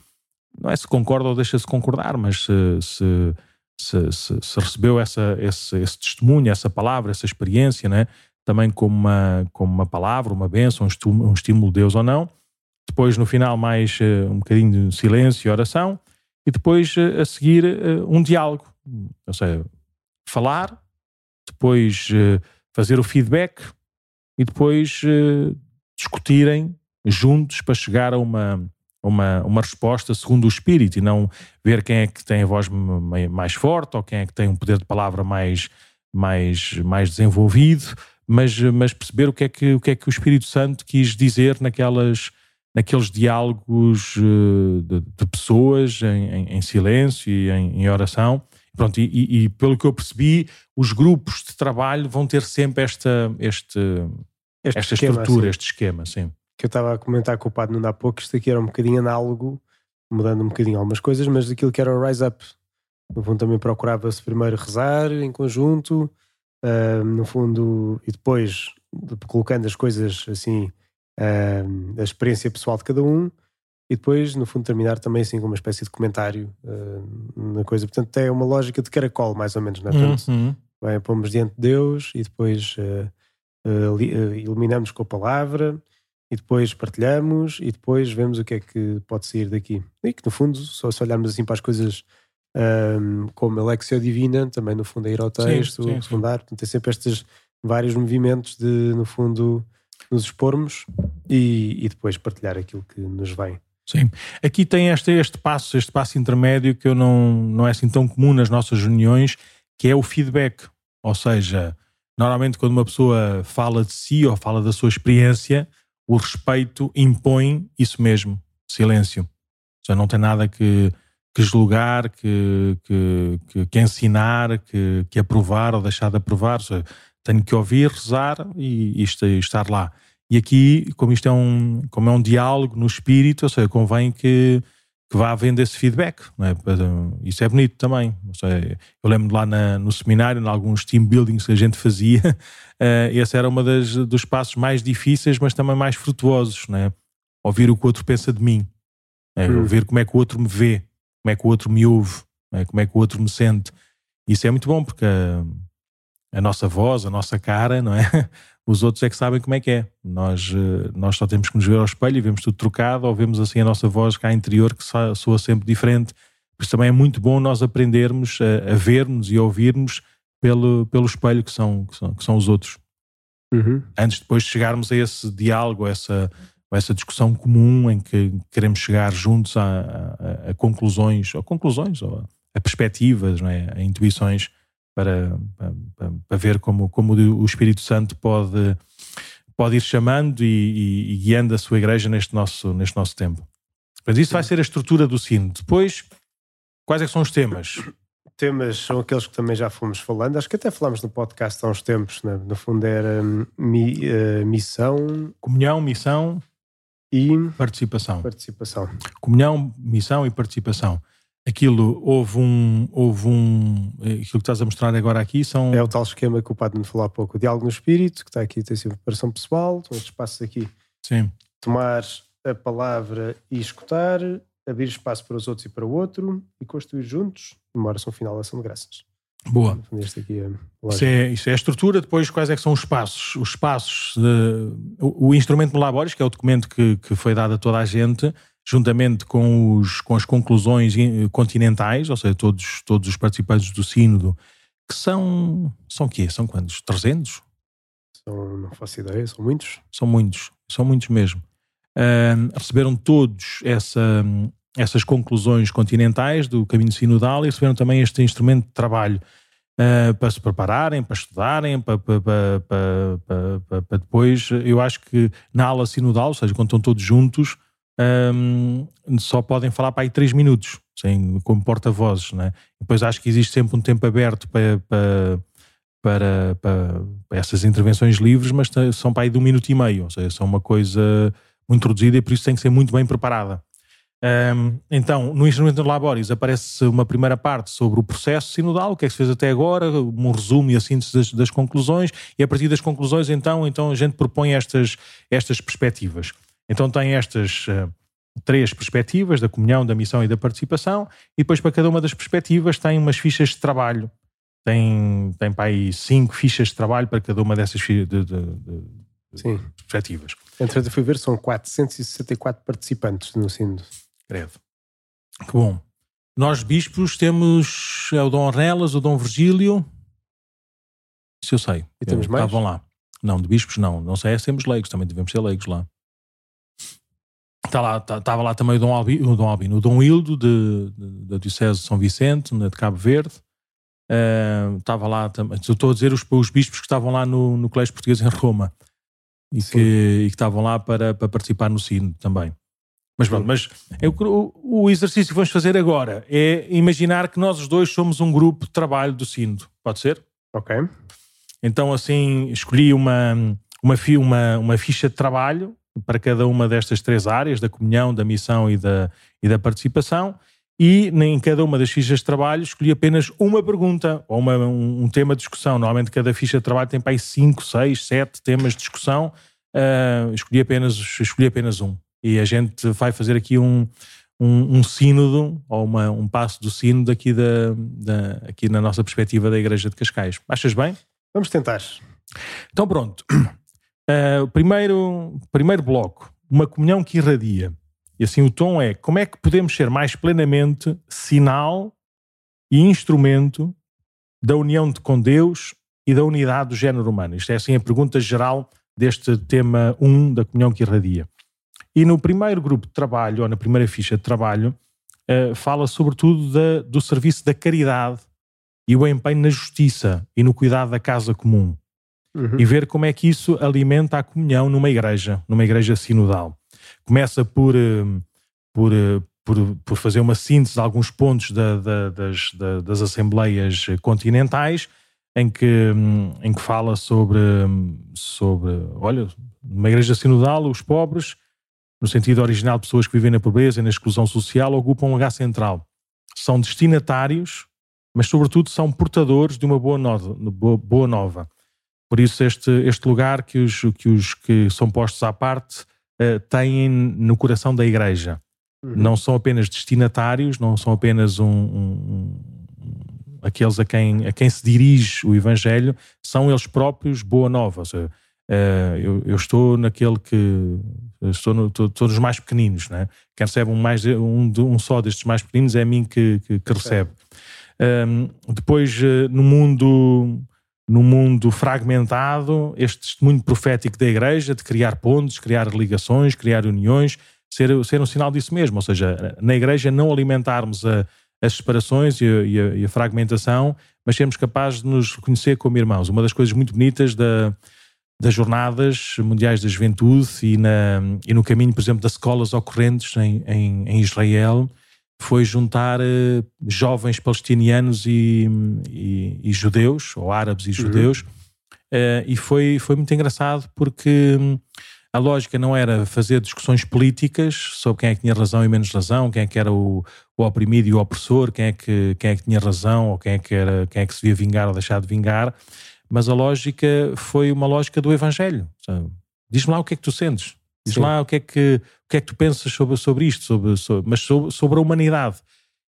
não é se concorda ou deixa-se concordar, mas se, se, se, se recebeu essa, esse, esse, testemunho, essa palavra, essa experiência, né? Também como uma, como uma palavra, uma bênção, um estímulo de Deus ou não. Depois, no final, mais uh, um bocadinho de silêncio e oração. E depois, uh, a seguir, uh, um diálogo. Ou seja, falar, depois fazer o feedback e depois discutirem juntos para chegar a uma, uma, uma resposta segundo o Espírito e não ver quem é que tem a voz mais forte ou quem é que tem um poder de palavra mais, mais, mais desenvolvido, mas, mas perceber o que, é que, o que é que o Espírito Santo quis dizer naquelas, naqueles diálogos uh, de, de, pessoas em, em, em, silêncio e em, em oração. Pronto, e, e, pelo que eu percebi, os grupos de trabalho vão ter sempre esta, este, este esta esquema, estrutura, assim, este esquema, sim. Que eu estava a comentar com o Padre não há pouco, isto aqui era um bocadinho análogo, mudando um bocadinho algumas coisas, mas daquilo que era o Rise Up. No fundo também procurava-se primeiro rezar em conjunto, uh, no fundo, e depois colocando as coisas assim, uh, a experiência pessoal de cada um, e depois, no fundo, terminar também assim com uma espécie de comentário uh, na coisa. Portanto, é uma lógica de caracol, mais ou menos, não é? Portanto, uhum. bem, pomos diante de Deus e depois uh, uh, iluminamos com a palavra e depois partilhamos e depois vemos o que é que pode sair daqui. E que, no fundo, só se olharmos assim para as coisas um, como a Lexio Divina, também, no fundo, é ir ao texto, sim, sim, fundar. Portanto, tem sempre estes vários movimentos de, no fundo, nos expormos e, e depois partilhar aquilo que nos vem. Sim. Aqui tem este, este passo, este passo intermédio que eu não, não é assim tão comum nas nossas reuniões, que é o feedback. Ou seja, normalmente quando uma pessoa fala de si ou fala da sua experiência, o respeito impõe isso mesmo, silêncio. Ou seja, não tem nada que, que julgar, que, que, que, que ensinar, que, que aprovar ou deixar de aprovar. Seja, tenho que ouvir, rezar e, e estar lá. E aqui, como isto é um, como é um diálogo no espírito, ou seja, convém que, que vá havendo esse feedback. É? Isso é bonito também. Seja, eu lembro lá na, no seminário, em alguns team buildings que a gente fazia, uh, esse era um dos passos mais difíceis, mas também mais frutuosos. É? Ouvir o que o outro pensa de mim, é? hum. ouvir como é que o outro me vê, como é que o outro me ouve, é? como é que o outro me sente. Isso é muito bom porque a, a nossa voz, a nossa cara, não é? os outros é que sabem como é que é. Nós, eh, nós só temos que nos ver ao espelho e vemos tudo trocado, ou vemos assim a nossa voz cá interior que soa sempre diferente. Por isso também é muito bom nós aprendermos a, a vermos e a ouvirmos pelo, pelo espelho que são, que são, que são os outros. Uhum. Antes depois de chegarmos a esse diálogo, a essa, essa discussão comum em que queremos chegar juntos a, a, a conclusões, ou conclusões, ou a perspectivas, é? a intuições para, para, para, ver como, como o Espírito Santo pode, pode ir chamando e, e, e guiando a sua igreja neste nosso, neste nosso tempo. Mas isso vai ser a estrutura do sino. Depois, quais é são os temas? Temas são aqueles que também já fomos falando, acho que até falámos no podcast há uns tempos, né? no fundo era mi, uh, missão, comunhão, missão e participação. participação. Comunhão, missão e participação aquilo houve um, houve um. Eh, aquilo que estás a mostrar agora aqui são. É o tal esquema que o Padre me falou há pouco: o diálogo no espírito, que está aqui, tem sempre preparação pessoal, são estes passos aqui. Sim. Tomar a palavra e escutar, abrir espaço para os outros e para o outro e construir juntos uma oração final ação de graças. Boa. É isso, é, isso é a estrutura. Depois, quais é que são os passos? Os passos, de, o, o instrumento Laboris, que é o documento que, que foi dado a toda a gente, juntamente com, os, com as conclusões continentais, ou seja, todos, todos os participantes do sínodo, que são, são quê? São quantos? 300? São, não faço ideia, são muitos. São muitos, são muitos mesmo. Uh, receberam todos essa, essas conclusões continentais do caminho sinodal e receberam também este instrumento de trabalho uh, para se prepararem, para estudarem, para, para, para, para, depois. Eu acho que na aula sinodal, ou seja, quando estão todos juntos, um, só podem falar para aí três minutos, sem, como porta-vozes. Né? Depois acho que existe sempre um tempo aberto para, para, para, essas intervenções livres, mas são para aí de um minuto e meio, ou seja, são uma coisa muito reduzida e por isso tem que ser muito bem preparada. Um, então, no Instrumento de Laboris aparece uma primeira parte sobre o processo sinodal, o que é que se fez até agora, um resumo e a síntese das, das conclusões, e a partir das conclusões, então, então a gente propõe estas, estas perspectivas. Então tem estas uh, três perspectivas, da comunhão, da missão e da participação, e depois para cada uma das perspectivas tem umas fichas de trabalho. Tem, tem para aí cinco fichas de trabalho para cada uma dessas de, de, de, Sim. perspectivas. Entretanto, fui ver, são 464 participantes no Sínodo. Credo. Que bom. Nós, bispos, temos é o Dom Ornelas, o Dom Virgílio. Isso eu sei. E temos mais? Estavam lá. Não, de bispos não. Não sei, é temos leigos, também devemos ser leigos lá. Está lá, estava tá, lá também o Dom Albino, o Dom, Albino, o Dom Hildo de, de, da Diocese de São Vicente, de Cabo Verde. Uh, estava lá também, estou a dizer os, os bispos que estavam lá no, no Colégio Português em Roma e que, e que, estavam lá para, para participar no sino também. Mas pronto, mas eu, o, o, exercício que vamos fazer agora é imaginar que nós os dois somos um grupo de trabalho do Sínodo. Pode ser? Ok. Então, assim, escolhi uma, uma, uma, uma ficha de trabalho para cada uma destas três áreas, da comunhão, da missão e da, e da participação, e em cada uma das fichas de trabalho escolhi apenas uma pergunta ou uma, um, um, tema de discussão. Normalmente cada ficha de trabalho tem para aí 5, 6, 7 temas de discussão. Uh, escolhi, apenas, escolhi apenas um. E a gente vai fazer aqui um, um, um sínodo, ou uma, um passo do sínodo aqui, da, da, aqui na nossa perspectiva da Igreja de Cascais. Achas bem? Vamos tentar. Então pronto. Uh, primeiro, primeiro bloco, uma comunhão que irradia. E assim o tom é como é que podemos ser mais plenamente sinal e instrumento da união de, com Deus e da unidade do género humano? Isto é assim a pergunta geral deste tema 1 um, da comunhão que irradia. E no primeiro grupo de trabalho, ou na primeira ficha de trabalho, uh, fala sobretudo da, do serviço da caridade e o empenho na justiça e no cuidado da casa comum. Uhum. E ver como é que isso alimenta a comunhão numa igreja, numa igreja sinodal. Começa por, eh, por, eh, por, por fazer uma síntese de alguns pontos da, da, das, da, das assembleias continentais, em que, em que fala sobre, sobre, olha, numa igreja sinodal, os pobres no sentido original, pessoas que vivem na pobreza e na exclusão social, ocupam um lugar central. São destinatários, mas sobretudo são portadores de uma boa nova. Boa nova. Por isso, este, este lugar que os, que os que são postos à parte uh, têm no coração da Igreja. Uhum. Não são apenas destinatários, não são apenas um, um, um, aqueles a quem, a quem se dirige o Evangelho, são eles próprios boa nova. Ou seja, uh, eu, eu, estou naquele que estou, no, estou, estou nos mais pequeninos, né? quem recebe um, mais, um, um só destes mais pequeninos é a mim que, que, que recebe. Um, depois, uh, no mundo no mundo fragmentado, este testemunho profético da Igreja de criar pontes, criar ligações, criar uniões, ser, ser um sinal disso mesmo. Ou seja, na Igreja não alimentarmos a, as separações e a, e, a, e a, fragmentação, mas sermos capazes de nos reconhecer como irmãos. Uma das coisas muito bonitas da, das Jornadas Mundiais da Juventude e, na, e no caminho, por exemplo, das escolas ocorrentes em, em, em Israel, foi juntar uh, jovens palestinianos e, e, e, judeus, ou árabes e judeus, uhum. uh, e foi, foi muito engraçado porque hum, a lógica não era fazer discussões políticas sobre quem é que tinha razão e menos razão, quem é que era o, o oprimido e o opressor, quem é, que, quem é que tinha razão ou quem é que, era, quem é que se devia vingar ou deixar de vingar, mas a lógica foi uma lógica do Evangelho. Diz-me lá o que é que tu sentes. Diz Sim. lá o que é que, o que, é que tu pensas sobre, sobre isto, sobre, sobre mas sobre, sobre a humanidade.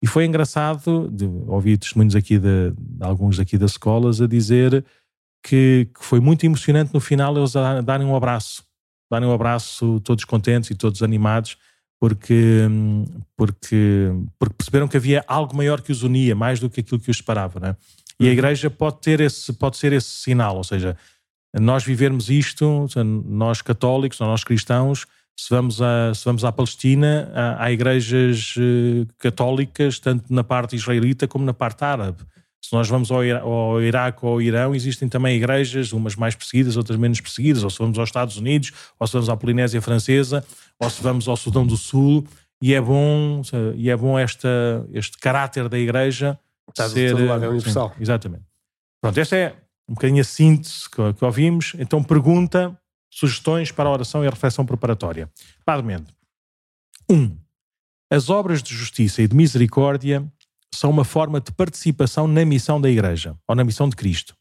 E foi engraçado, de, ouvi testemunhos aqui de, de, alguns aqui das escolas a dizer que, que, foi muito emocionante no final eles a darem um abraço, darem um abraço todos contentes e todos animados, porque, porque, porque perceberam que havia algo maior que os unia, mais do que aquilo que os separava. Não é? E a igreja pode ter esse, pode ser esse sinal, ou seja, nós vivermos isto, nós católicos, nós cristãos, se vamos, a, se vamos à Palestina, há, igrejas eh, católicas, tanto na parte israelita como na parte árabe. Se nós vamos ao, ao Iraque ou ao Irão, existem também igrejas, umas mais perseguidas, outras menos perseguidas. Ou se vamos aos Estados Unidos, ou se vamos à Polinésia Francesa, ou se vamos ao Sudão do Sul. E é bom, e é bom esta, este caráter da igreja Está ser... todo lado, é universal. Sim, exatamente. Pronto, esta é um bocadinho a síntese que, que ouvimos. Então, pergunta, sugestões para a oração e a reflexão preparatória. Padre Mendo. Um, as obras de justiça e de misericórdia são uma forma de participação na missão da Igreja, ou na missão de Cristo.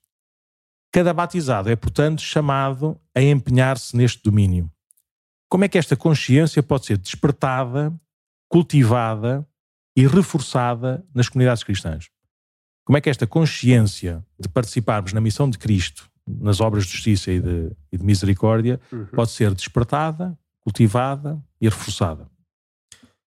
Cada batizado é, portanto, chamado a empenhar-se neste domínio. Como é que esta consciência pode ser despertada, cultivada e reforçada nas comunidades cristãs? Como é que esta consciência de participarmos na missão de Cristo, nas obras de justiça e de, e de misericórdia, uhum. pode ser despertada, cultivada e reforçada?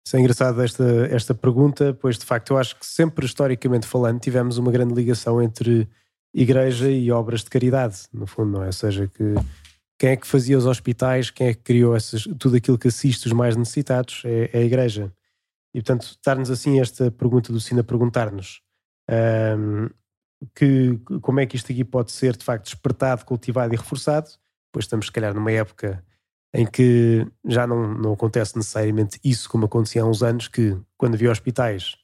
Isso é engraçado esta, esta pergunta, pois de facto eu acho que sempre historicamente falando tivemos uma grande ligação entre igreja e obras de caridade, no fundo, não é? Ou seja, que quem é que fazia os hospitais, quem é que criou essas, tudo aquilo que assiste os mais necessitados é, é a igreja. E portanto, estar-nos assim esta pergunta do Sina perguntar-nos um, que, como é que isto aqui pode ser de facto despertado, cultivado e reforçado. Pois estamos, se calhar, numa época em que já não, não acontece necessariamente isso como acontecia há uns anos, que quando havia hospitais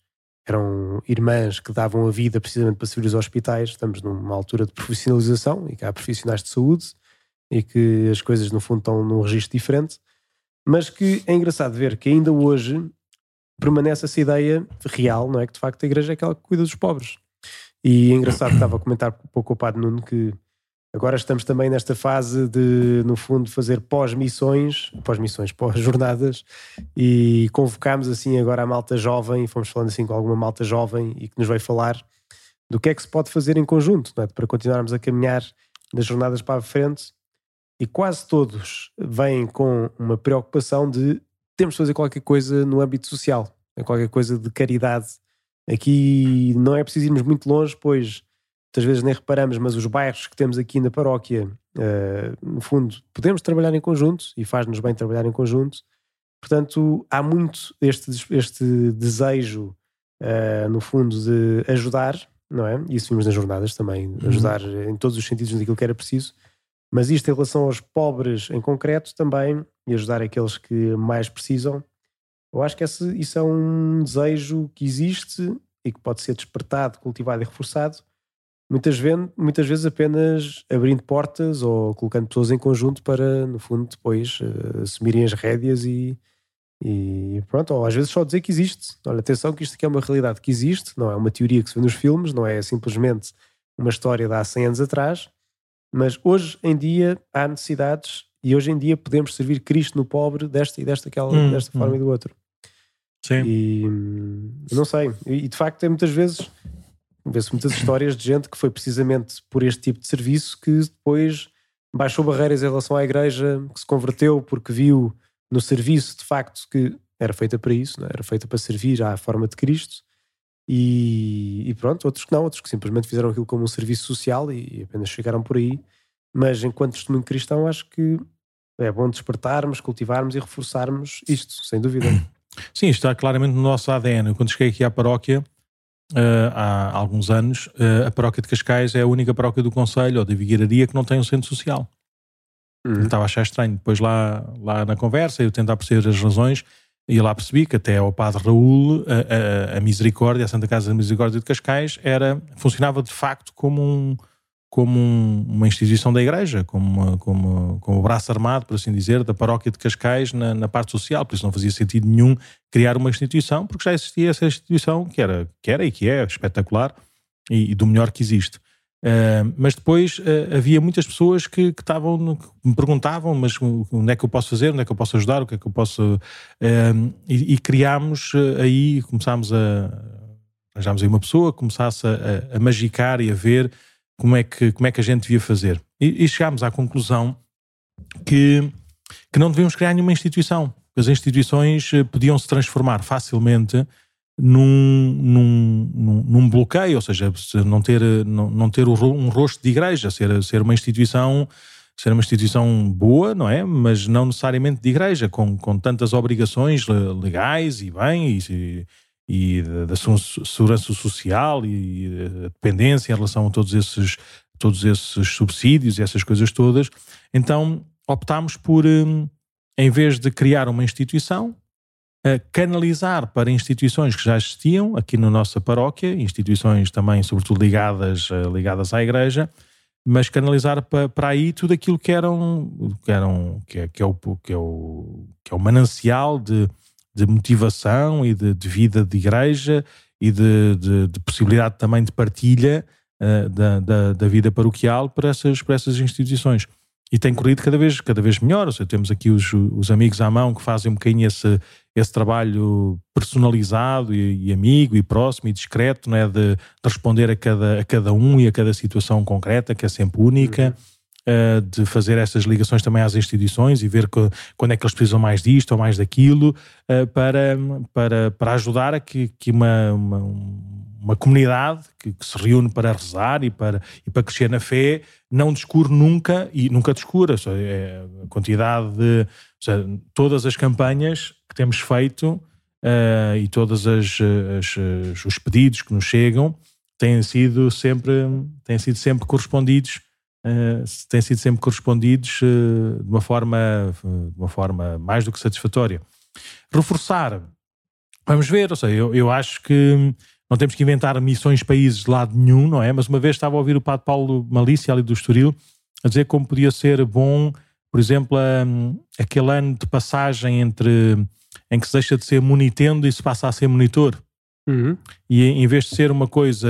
eram irmãs que davam a vida precisamente para servir os hospitais. Estamos numa altura de profissionalização e que há profissionais de saúde e que as coisas no fundo estão num registro diferente, mas que é engraçado ver que ainda hoje permanece essa ideia real, não é? Que de facto a igreja é aquela que cuida dos pobres. E é engraçado, estava a comentar um pouco o Padre Nuno que agora estamos também nesta fase de, no fundo, fazer pós-missões, pós-missões, pós-jornadas, e convocámos assim agora a malta jovem, fomos falando assim com alguma malta jovem e que nos vai falar do que é que se pode fazer em conjunto, é? para continuarmos a caminhar das jornadas para a frente. E quase todos vêm com uma preocupação de temos de fazer qualquer coisa no âmbito social, é qualquer coisa de caridade Aqui não é preciso irmos muito longe, pois muitas vezes nem reparamos, mas os bairros que temos aqui na paróquia, uh, no fundo, podemos trabalhar em conjunto e faz-nos bem trabalhar em conjunto. Portanto, há muito este, este desejo, uh, no fundo, de ajudar, não é? Isso vimos nas jornadas também, uhum. ajudar em todos os sentidos naquilo que era preciso. Mas isto em relação aos pobres em concreto também, e ajudar aqueles que mais precisam, eu acho que esse, isso é um desejo que existe e que pode ser despertado, cultivado e reforçado, muitas vezes, muitas vezes apenas abrindo portas ou colocando pessoas em conjunto para, no fundo, depois uh, assumirem as rédeas e, e pronto, ou às vezes só dizer que existe. Olha, atenção que isto aqui é uma realidade que existe, não é uma teoria que se vê nos filmes, não é simplesmente uma história de há 100 anos atrás, mas hoje em dia há necessidades e hoje em dia podemos servir Cristo no pobre desta e desta, aquela, hum, desta hum. forma e do outro. Sim. E não sei. E de facto, tem muitas vezes, vê-se muitas histórias de gente que foi precisamente por este tipo de serviço que depois baixou barreiras em relação à igreja, que se converteu porque viu no serviço de facto que era feita para isso, é? era feita para servir à forma de Cristo. E, e, pronto, outros que não, outros que simplesmente fizeram aquilo como um serviço social e, e apenas chegaram por aí. Mas enquanto testemunho cristão, acho que é bom despertarmos, cultivarmos e reforçarmos isto, sem dúvida. Sim, está claramente no nosso ADN. Quando cheguei aqui à paróquia, uh, há alguns anos, uh, a paróquia de Cascais é a única paróquia do Conselho ou da Vigueiraria que não tem um centro social. Uhum. Estava a achar estranho. Depois lá, lá na conversa, eu tentar perceber as razões, e lá percebi que até ao Padre Raul, a, a, a Misericórdia, a Santa Casa da Misericórdia de Cascais, era, funcionava de facto como um, como um, uma instituição da Igreja, como, uma, como, como o braço armado, por assim dizer, da paróquia de Cascais na, na, parte social. Por isso não fazia sentido nenhum criar uma instituição, porque já existia essa instituição que era, que era e que é espetacular e, e do melhor que existe. Uh, mas depois uh, havia muitas pessoas que, estavam, me perguntavam, mas onde é que eu posso fazer, onde é que eu posso ajudar, o que é que eu posso. Uh, e, e, criámos aí, começámos a. Arranjámos aí uma pessoa que começasse a, a magicar e a ver como é que, como é que a gente devia fazer. E, e chegámos à conclusão que, que não devíamos criar nenhuma instituição. As instituições podiam se transformar facilmente num, num, num, bloqueio, ou seja, não ter, não, não ter um rosto de igreja, ser, ser uma instituição ser uma instituição boa, não é? Mas não necessariamente de igreja, com, com tantas obrigações legais e bem, e, e da, segurança social e a dependência em relação a todos esses, todos esses subsídios e essas coisas todas. Então optámos por, em vez de criar uma instituição, canalizar para instituições que já existiam aqui na nossa paróquia, instituições também, sobretudo ligadas, eh, ligadas à Igreja, mas canalizar para, para aí tudo aquilo que eram, que, eram que, é, que, é o, que, é o, que é o manancial de, de motivação e de, de vida de igreja e de, de, de possibilidade também de partilha uh, da, da, da, vida paroquial para essas, para essas instituições. E tem corrido cada vez, cada vez melhor. Ou seja, temos aqui os, os amigos à mão que fazem um bocadinho esse, esse trabalho personalizado e, e, amigo e próximo e discreto, não é? de, de, responder a cada, a cada um e a cada situação concreta, que é sempre única. Uhum uh, de fazer essas ligações também às instituições e ver que, quando é que eles precisam mais disto ou mais daquilo, uh, para, para, para ajudar a que, que uma, uma, uma comunidade que, que, se reúne para rezar e para, e para crescer na fé não descure nunca e nunca descura. É a quantidade de. Seja, todas as campanhas que temos feito uh, e todos os pedidos que nos chegam têm sido sempre, têm sido sempre correspondidos uh, têm sido sempre correspondidos uh, de, uma forma, de uma forma mais do que satisfatória. Reforçar, vamos ver, ou seja, eu, eu acho que não temos que inventar missões países de lado nenhum, não é? Mas uma vez estava a ouvir o Padre Paulo Malícia ali do Estoril a dizer como podia ser bom, por exemplo, um, aquele ano de passagem entre em que se deixa de ser monitendo e se passa a ser monitor. Uhum. E em vez de ser uma coisa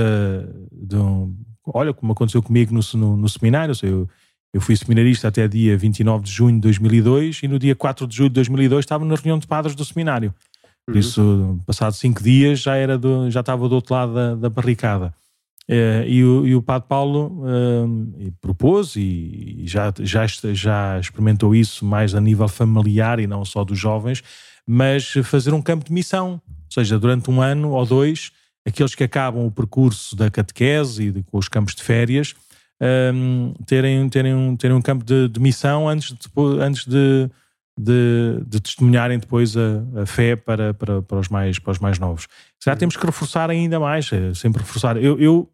de um, olha como aconteceu comigo no, no, no seminário, eu, eu fui seminarista até dia 29 de junho de 2002 e no dia 4 de julho de 2002 estava na reunião de padres do seminário. Por uhum. isso, passados cinco dias, já, era do, já estava do outro lado da, da barricada. Uh, e, o, e o Padre Paulo uh, propôs e, já, já, já experimentou isso mais a nível familiar e não só dos jovens, mas fazer um campo de missão, ou seja, durante um ano ou dois, aqueles que acabam o percurso da catequese e de, com os campos de férias, um, terem, terem, um, terem um campo de, de missão antes de, antes de, de, de testemunharem depois a, a fé para, para, para, os mais, para os mais novos. Que temos que reforçar ainda mais? É, sempre reforçar. Eu, eu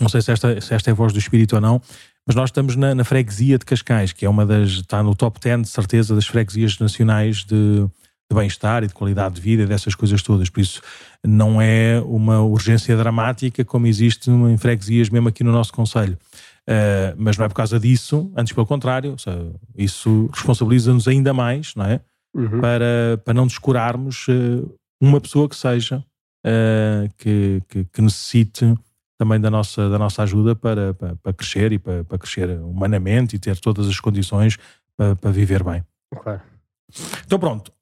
não sei se esta, se esta é a voz do Espírito ou não, mas nós estamos na, na freguesia de Cascais, que é uma das. está no top 10 de certeza das freguesias nacionais de, de bem-estar e de qualidade de vida, dessas coisas todas. Por isso, não é uma urgência dramática como existe em freguesias, mesmo aqui no nosso Conselho. Uh, mas não é por causa disso, antes pelo contrário, seja, isso responsabiliza-nos ainda mais, não é? Uhum. Para, para não descurarmos uh, uma pessoa que seja uh, que, que, que, necessite também da nossa, da nossa ajuda para, para, para crescer e para, para, crescer humanamente e ter todas as condições para, para viver bem. Claro. Então pronto.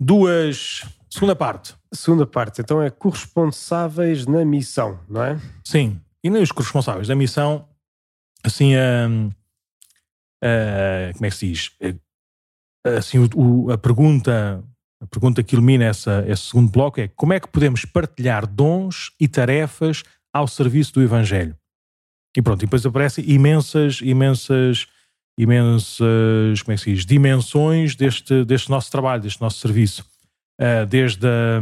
Duas. Segunda parte. Segunda parte, então é corresponsáveis na missão, não é? Sim. E nem os corresponsáveis da missão assim, uh, uh, como é que se diz? Assim, o, o, a pergunta a pergunta que ilumina essa, esse segundo bloco é como é que podemos partilhar dons e tarefas ao serviço do Evangelho? E pronto, e depois aparecem imensas, imensas, imensas, como é que se diz, dimensões deste, deste nosso trabalho, deste nosso serviço. Uh, desde, a,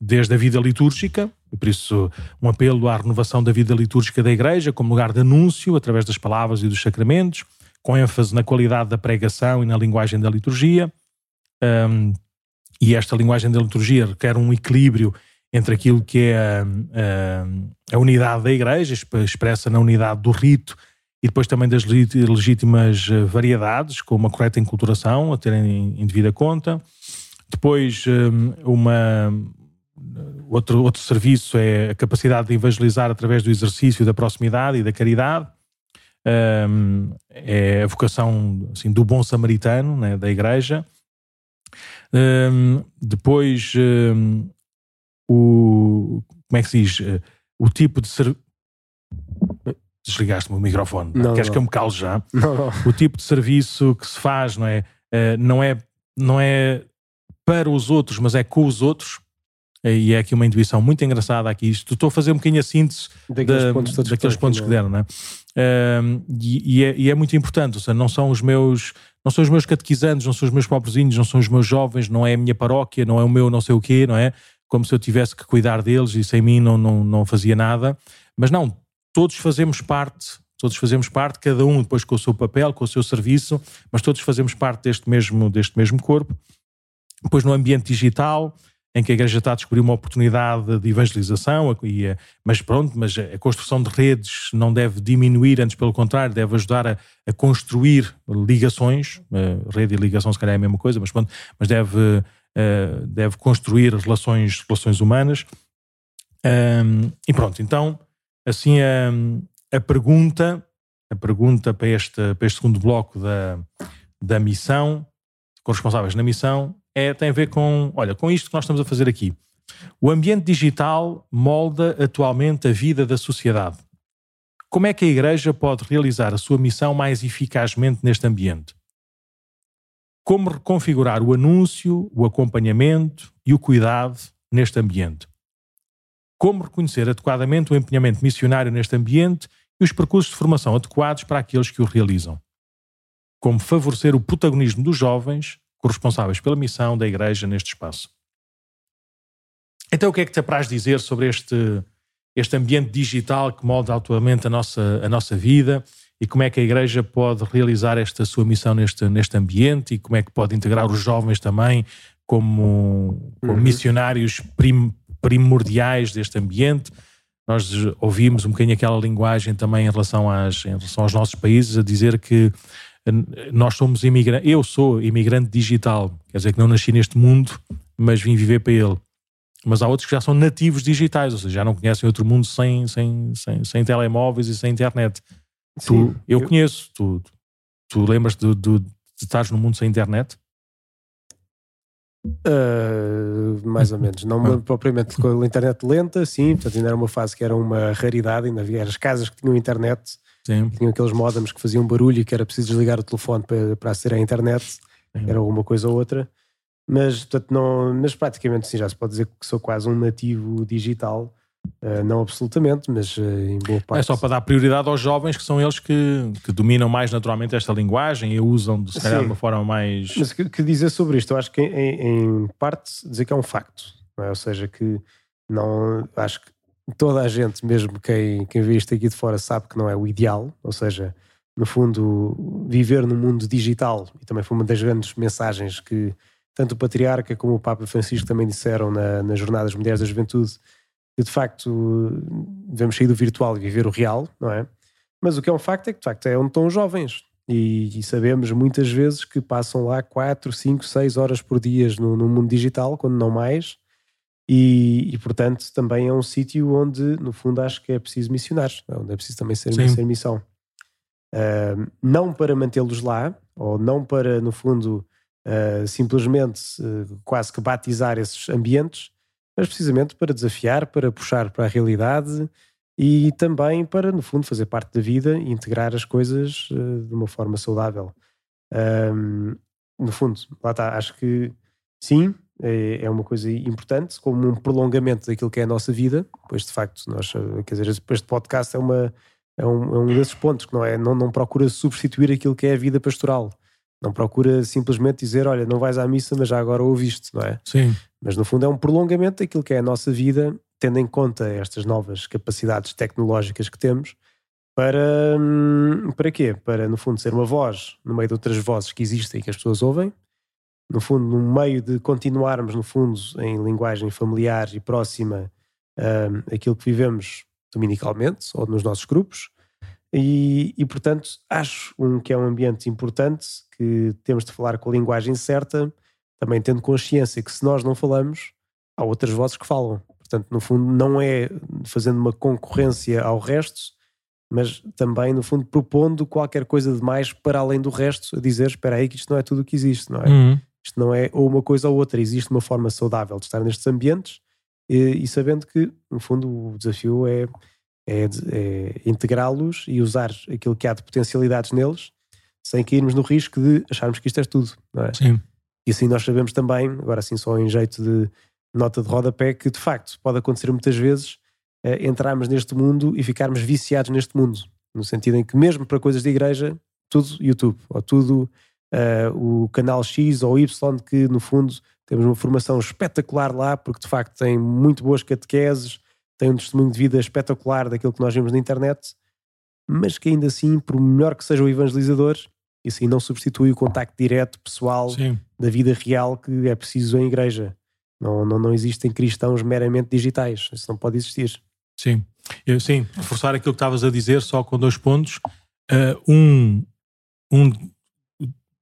desde a vida litúrgica, e por isso um apelo à renovação da vida litúrgica da Igreja como lugar de anúncio através das palavras e dos sacramentos, com ênfase na qualidade da pregação e na linguagem da liturgia. Um, e esta linguagem da liturgia requer um equilíbrio entre aquilo que é a, a, a unidade da Igreja, expressa na unidade do rito, e depois também das legítimas eh, variedades, com uma correta enculturação a terem em devida conta. Depois, uma, Outro, outro serviço é a capacidade de evangelizar através do exercício da proximidade e da caridade. Um, é a vocação assim, do bom samaritano né, da igreja. Um, depois, um, o, como é que se diz? O tipo de serviço. Desligaste-me o microfone. Não, Queres não. que eu me cale já? Não. O tipo de serviço que se faz não é, uh, não é, não é para os outros, mas é com os outros. E é aqui uma intuição muito engraçada aqui. Isto, estou a fazer um bocadinho a síntese daqueles da, pontos, daqueles que, pontos que deram, não é? Um, e, e, é, e, é, muito importante, ou seja, não são os meus não são os meus catequizandos, não são os meus pobrezinhos, não são os meus jovens, não é a minha paróquia, não é o meu não sei o quê, não é? Como se eu tivesse que cuidar deles e sem mim não, não, não fazia nada. Mas não, todos fazemos parte, todos fazemos parte, cada um depois com o seu papel, com o seu serviço, mas todos fazemos parte deste mesmo, deste mesmo corpo. Depois no ambiente digital, em que a Igreja está a descobrir uma oportunidade de evangelização, e, mas pronto, mas a construção de redes não deve diminuir, antes pelo contrário, deve ajudar a, a construir ligações, rede e ligação se calhar é a mesma coisa, mas pronto, mas deve, deve construir relações, relações humanas. e pronto, então, assim a, a pergunta, a pergunta para este, para este segundo bloco da, da missão, com responsáveis na missão, é, tem a ver com, olha, com isto que nós estamos a fazer aqui. O ambiente digital molda atualmente a vida da sociedade. Como é que a Igreja pode realizar a sua missão mais eficazmente neste ambiente? Como reconfigurar o anúncio, o acompanhamento e o cuidado neste ambiente? Como reconhecer adequadamente o empenhamento missionário neste ambiente e os percursos de formação adequados para aqueles que o realizam? Como favorecer o protagonismo dos jovens corresponsáveis pela missão da Igreja neste espaço. Então, o que é que te apraz dizer sobre este, este ambiente digital que molda atualmente a nossa, a nossa vida e como é que a Igreja pode realizar esta sua missão neste, neste ambiente e como é que pode integrar os jovens também como, como uhum. missionários prim, primordiais deste ambiente. Nós ouvimos um bocadinho aquela linguagem também em relação, às, em relação aos nossos países, a dizer que nós somos imigrantes, eu sou imigrante digital, quer dizer que não nasci neste mundo, mas vim viver para ele. Mas há outros que já são nativos digitais, ou seja, já não conhecem outro mundo sem, sem, sem, sem telemóveis e sem internet. Sim, tu, eu, eu, conheço, tu, tu lembras de, de, de estar no mundo sem internet? Uh, mais ou menos, não ah. propriamente com a internet lenta, sim, portanto ainda era uma fase que era uma raridade, ainda havia as casas que tinham internet, sim. tinham aqueles modems que faziam barulho e que era preciso desligar o telefone para, para aceder à internet, sim. era uma coisa ou outra, mas, portanto, não, mas praticamente sim, já se pode dizer que sou quase um nativo digital, Uh, não absolutamente, mas uh, em boa parte. É só para dar prioridade aos jovens, que são eles que, que dominam mais naturalmente esta linguagem e a usam de, se calhar, de uma forma mais. Mas que, que dizer sobre isto? Eu acho que, em, em parte, dizer que é um facto. É? Ou seja, que não. Acho que toda a gente, mesmo quem, quem vê isto aqui de fora, sabe que não é o ideal. Ou seja, no fundo, viver no mundo digital, e também foi uma das grandes mensagens que tanto o Patriarca como o Papa Francisco também disseram na, nas Jornadas Mundiais da Juventude que de facto devemos sair do virtual e viver o real, não é? Mas o que é um facto é que de facto é onde estão os jovens. E, e sabemos muitas vezes que passam lá 4, 5, 6 horas por dia no, no mundo digital, quando não mais. E, e, portanto também é um sítio onde, no fundo, acho que é preciso missionar, é? onde é preciso também ser, ser missão. Uh, não para mantê-los lá, ou não para, no fundo, uh, simplesmente uh, quase que batizar esses ambientes, mas precisamente para desafiar, para puxar para a realidade e também para, no fundo, fazer parte da vida e integrar as coisas uh, de uma forma saudável. No fundo, lá está, acho que sim, é, é, uma coisa importante, como um prolongamento daquilo que é a nossa vida, pois de facto, nós, eh, quer dizer, este podcast é, uma, é, um, é um desses pontos que não, é, não, não procura substituir aquilo que é a vida pastoral. Não procura simplesmente dizer, olha, não vais à missa, mas já agora ouviste, não é? Sim. Mas no fundo é um prolongamento daquilo que é a nossa vida, tendo em conta estas novas capacidades tecnológicas que temos, para, hum, para quê? Para, no fundo, ser uma voz no meio de outras vozes que existem e que as pessoas ouvem, no fundo, no meio de continuarmos, no fundo, em linguagem familiar e próxima, aquilo que vivemos dominicalmente ou nos nossos grupos, e, e, portanto acho um, que é um ambiente importante, que temos de falar com a linguagem certa, também tendo consciência que se nós não falamos, há outras vozes que falam. Portanto, no fundo, não é fazendo uma concorrência ao resto, mas também, no fundo, propondo qualquer coisa de mais para além do resto, a dizer: espera aí, que isto não é tudo o que existe, não é? Uhum. Isto não é ou uma coisa ou outra, existe uma forma saudável de estar nestes ambientes e, e sabendo que, no fundo, o desafio é é, é integrá-los e usar aquilo que há de potencialidades neles, sem cairmos no risco de acharmos que isto é tudo, não é? Sim. E assim nós sabemos também, agora assim só em jeito de nota de rodapé, que de facto pode acontecer muitas vezes é, entrarmos neste mundo e ficarmos viciados neste mundo, no sentido em que mesmo para coisas de igreja, tudo YouTube, ou tudo uh, o canal X ou Y, que no fundo temos uma formação espetacular lá, porque de facto tem muito boas catequeses, tem um testemunho de vida espetacular daquilo que nós vemos na internet, mas que ainda assim, por melhor que seja o evangelizador, isso aí não substitui o contacto direto, pessoal, Sim. da vida real que é preciso em igreja. Não, não, não existem cristãos meramente digitais. Isso não pode existir. Sim, Eu, sim. Reforçar aquilo que estavas a dizer, só com dois pontos. Uh, um, um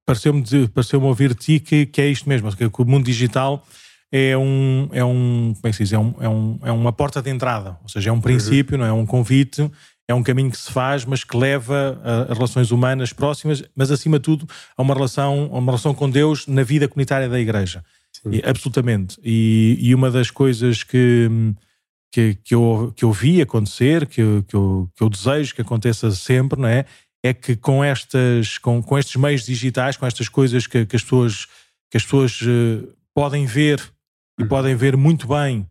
pareceu-me pareceu ouvir de ti que, que é isto mesmo, que o mundo digital é um, é um, como é que se diz? É, um, é, um, é uma porta de entrada, ou seja, é um princípio, uhum. não é? é um convite, é um caminho que se faz, mas que leva a, a, relações humanas próximas, mas acima de tudo a uma relação, a uma relação com Deus na vida comunitária da Igreja. E, absolutamente. E, e, uma das coisas que, que, que, eu, que eu vi acontecer, que que, eu, que eu desejo que aconteça sempre, não é? É que com, estas, com, com estes meios digitais, com estas coisas que, que as pessoas, que as pessoas uh, podem ver e uhum. podem ver muito bem,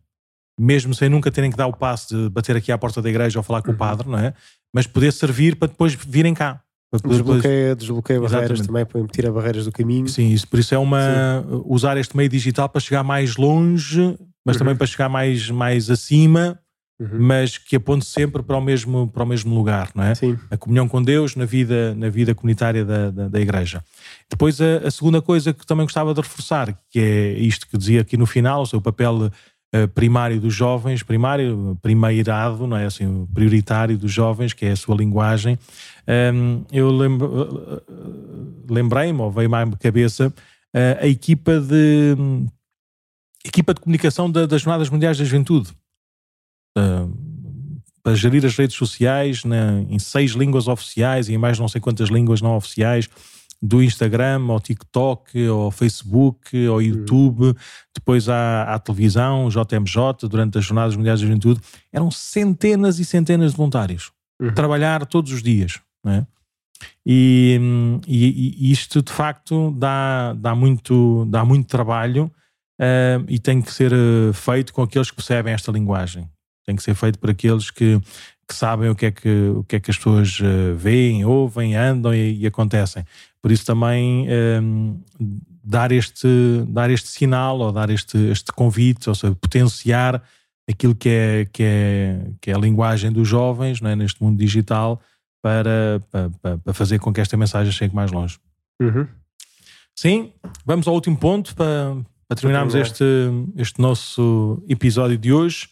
mesmo sem nunca terem que dar o passo de bater aqui à porta da igreja ou falar com uhum. o padre, não é? Mas poder servir para depois virem cá. Desbloqueia, desbloqueia barreiras também, para tirar barreiras do caminho. Sim, isso, por isso é uma. Sim. usar este meio digital para chegar mais longe, mas uhum. também para chegar mais, mais acima uhum. mas que aponte sempre para o mesmo, para o mesmo lugar, não é? Sim. A comunhão com Deus na vida, na vida comunitária da, da, da Igreja. Depois, a, a, segunda coisa que também gostava de reforçar, que é isto que dizia aqui no final, o seu papel uh, primário dos jovens, primário, primeirado, não é? Assim, prioritário dos jovens, que é a sua linguagem. Um, eu lembro, uh, lembrei-me, ou veio-me à cabeça, a equipa de. equipa de comunicação da, das Jornadas Mundiais da Juventude para gerir as redes sociais na, em seis línguas oficiais e em mais não sei quantas línguas não oficiais, do Instagram ao TikTok, ao Facebook, ao YouTube, uhum. depois à, à televisão, JMJ, durante as Jornadas Mundiais da Juventude, eram centenas e centenas de voluntários. Uhum. Trabalhar todos os dias. Né? E, e, e, isto de facto dá, dá, muito, dá muito trabalho uh, e tem que ser eh, feito com aqueles que percebem esta linguagem. Tem que ser feito por aqueles que, que sabem o que, é que, o que é que as pessoas uh, veem, ouvem, andam e, e, acontecem. Por isso também um, ehm, dar, este, dar este sinal ou dar este, este convite, ou seja, potenciar aquilo que é, que é, que é a linguagem dos jovens é, neste mundo digital para, para, para, fazer com que esta mensagem chegue mais longe. Uhum. Sim, vamos ao último ponto para, para terminarmos este, este nosso episódio de hoje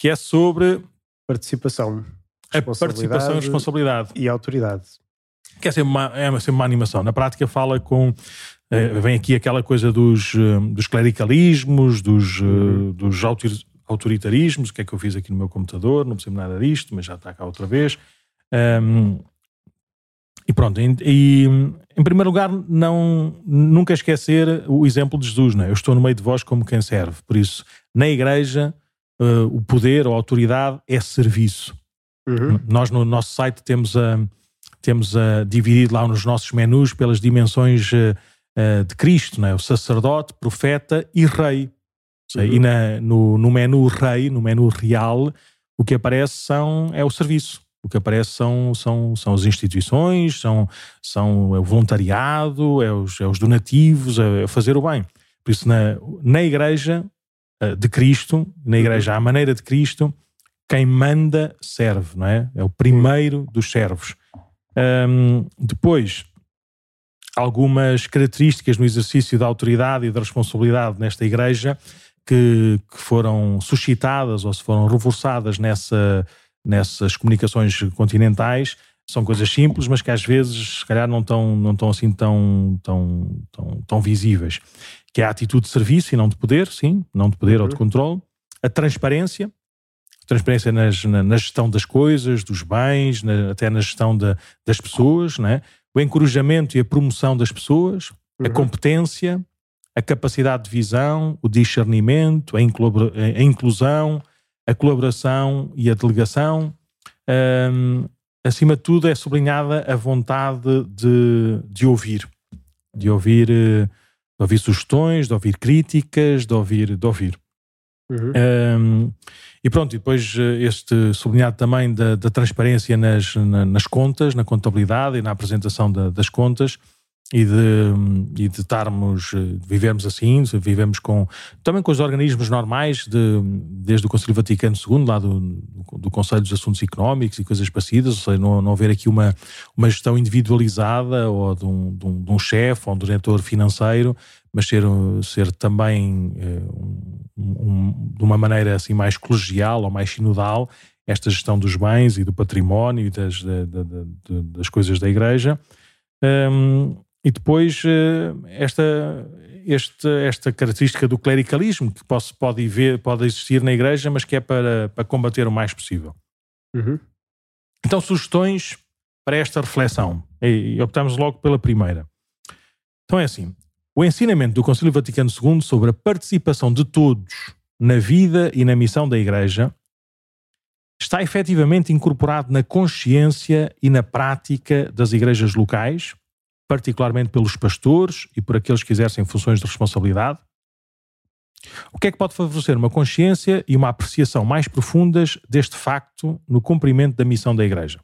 que é sobre participação, a participação e responsabilidade e autoridade. Que é sempre uma, é sempre uma animação. Na prática fala com eh, vem aqui aquela coisa dos, eh, dos clericalismos, dos, eh, uhum. dos autoritarismos, o que é que eu fiz aqui no meu computador, não percebo nada disto, mas já está cá outra vez. Um, e pronto, e, e, em primeiro lugar, não, nunca esquecer o exemplo de Jesus, não é? Eu estou no meio de vós como quem serve. Por isso, na igreja, uh, o poder ou a autoridade é serviço. Uhum. Nós no nosso site temos a, temos a dividido lá nos nossos menus pelas dimensões uh, de Cristo, não é? o sacerdote, profeta e rei. Uhum. E na, no, no menu rei, no menu real, o que aparece são, é o serviço. O que aparece são, são, são as instituições, são, são é o voluntariado, é os, é os donativos, é, é fazer o bem. Por isso, na, na igreja, de Cristo, na igreja à maneira de Cristo, quem manda serve, não é? É o primeiro dos servos. Um, depois, algumas características no exercício da autoridade e da responsabilidade nesta igreja que, que foram suscitadas ou se foram reforçadas nessa, nessas comunicações continentais são coisas simples, mas que às vezes, se calhar, não estão, não estão assim tão, tão, tão, tão visíveis que é a atitude de serviço e não de poder, sim, não de poder uhum. ou de uhum. controle, a transparência, transparência nas, na, na, gestão das coisas, dos bens, na, até na gestão de, das pessoas, né? o encorajamento e a promoção das pessoas, uhum. a competência, a capacidade de visão, o discernimento, a, a inclusão, a colaboração e a delegação. Um, acima de tudo, é sublinhada a vontade de, de ouvir, de ouvir uh, de ouvir sugestões, de ouvir críticas, de ouvir. De ouvir. Uhum. Um, e pronto, e depois eh, este sublinhado também da, da transparência nas, na, nas contas, na contabilidade e na apresentação da, das contas e de, e de estarmos, de vivermos assim, vivemos com, também com os organismos normais, de, desde o Conselho Vaticano II, lá do, do Conselho dos Assuntos Económicos e coisas parecidas, ou seja, não, não haver aqui uma, uma gestão individualizada ou de um, de um, de um chefe ou um diretor financeiro, mas ser, ser também eh, um, de uma maneira assim mais colegial ou mais sinodal esta gestão dos bens e do património e das, das coisas da Igreja. E depois eh, esta, esta, esta característica do clericalismo que pode, pode, ver, pode existir na igreja, mas que é para, para combater o mais possível. Uhum. Então, sugestões para esta reflexão. E, e optamos logo pela primeira. Então é assim: o ensinamento do Concílio Vaticano II sobre a participação de todos na vida e na missão da Igreja está efetivamente incorporado na consciência e na prática das igrejas locais particularmente pelos pastores e por aqueles que exercem funções de responsabilidade? O que é que pode favorecer uma consciência e uma apreciação mais profundas deste facto no cumprimento da missão da Igreja?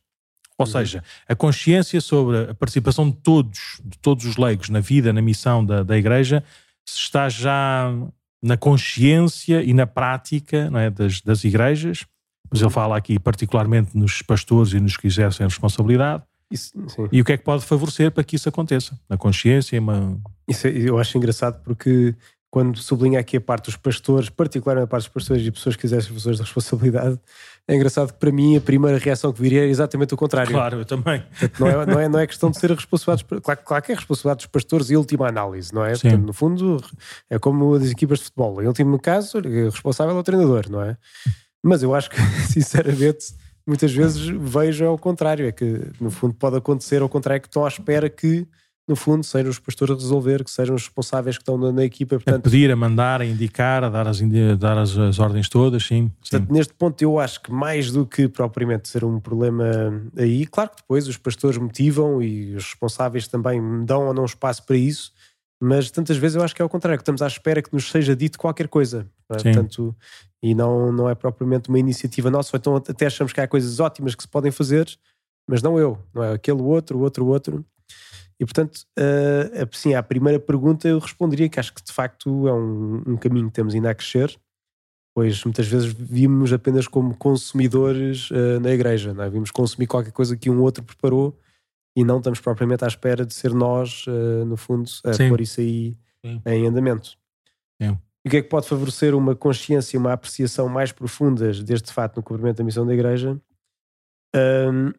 Ou uhum. seja, a consciência sobre a participação de todos, de todos os leigos na vida, na missão da, da Igreja, se está já na consciência e na prática é, das, das igrejas, Mas ele fala aqui particularmente nos pastores e nos que exercem responsabilidade. Isso, e o que é que pode favorecer para que isso aconteça? Na consciência, uma... Isso é, eu acho engraçado porque quando sublinha aqui a parte dos pastores, particularmente a parte dos pastores e pessoas que exercem funções de responsabilidade, é engraçado que para mim a primeira reação que viria é exatamente o contrário. Claro, eu também. Não é, não é, não é questão de ser responsabilidade, claro, claro que é responsabilidade dos pastores e última análise, não é? Portanto, no fundo, é como as equipas de futebol. Em último caso, o responsável é o treinador, não é? Mas eu acho que, sinceramente, muitas vezes vejo ao contrário. É que, no fundo, pode acontecer ao contrário, que estão à espera que, no fundo, sejam os pastores a resolver, que sejam os responsáveis que estão na, na equipa. Portanto, a pedir, a mandar, a indicar, a dar as, dar as, as ordens todas, sim. Portanto, sim. neste ponto, eu acho que mais do que propriamente ser um problema aí, claro que depois os pastores motivam e os responsáveis também dão ou não espaço para isso mas tantas vezes eu acho que é o contrário, que estamos à espera que nos seja dito qualquer coisa. Não é? Portanto, e não, não é propriamente uma iniciativa nossa, ou então até achamos que há coisas ótimas que se podem fazer, mas não eu, não é? Aquele outro, o outro, outro. E portanto, uh, assim, à primeira pergunta eu responderia que acho que de facto é um, um caminho que temos ainda a crescer, pois muitas vezes vimos apenas como consumidores uh, na igreja, não é? vimos consumir qualquer coisa que um outro preparou e não estamos propriamente à espera de ser nós, uh, no fundo, a Sim. pôr isso aí Sim. em andamento. Sim. E o que é que pode favorecer uma consciência e uma apreciação mais profundas deste fato no cumprimento da missão da Igreja? Um,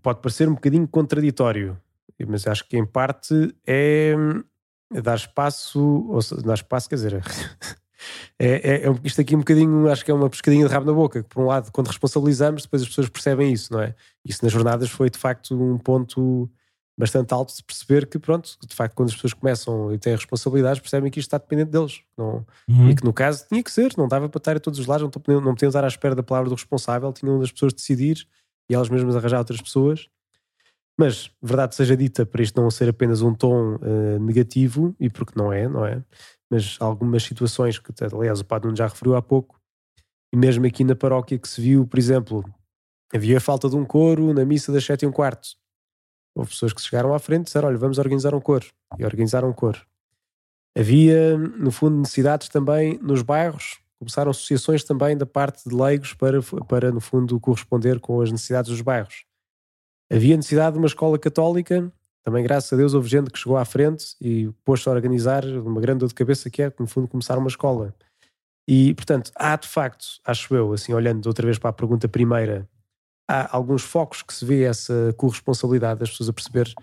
pode parecer um bocadinho contraditório, mas acho que em parte é dar espaço, ou dar espaço, quer dizer, é, é, é, isto aqui um bocadinho, acho que é uma pescadinha de rabo na boca, que por um lado, quando responsabilizamos, depois as pessoas percebem isso, não é? Isso nas jornadas foi de facto um ponto bastante alto de perceber que, pronto, de facto, quando as pessoas começam e têm responsabilidades, percebem que isto está dependente deles. Não, uhum. E que no caso tinha que ser, não dava para estar a todos os lados, não, não podiam estar à espera da palavra do responsável, tinham as pessoas decidir e elas mesmas arranjar outras pessoas. Mas, verdade seja dita, para isto não ser apenas um tom uh, negativo, e porque não é, não é? Mas algumas situações que, aliás, o Padre já referiu há pouco, e mesmo aqui na paróquia que se viu, por exemplo, havia falta de um coro na missa das sete e um quarto. Houve pessoas que chegaram à frente e disseram, olha, vamos organizar um coro. E organizaram um coro. Havia, no fundo, necessidades também nos bairros. Começaram associações também da parte de leigos para, para, no fundo, corresponder com as necessidades dos bairros. Havia necessidade de uma escola católica também, graças a Deus, houve gente que chegou à frente e pôs-se a organizar uma grande dor de cabeça que é, no fundo, começar uma escola. E, portanto, há de facto, acho eu, assim, olhando outra vez para a pergunta primeira, há alguns focos que se vê essa corresponsabilidade das pessoas a perceber.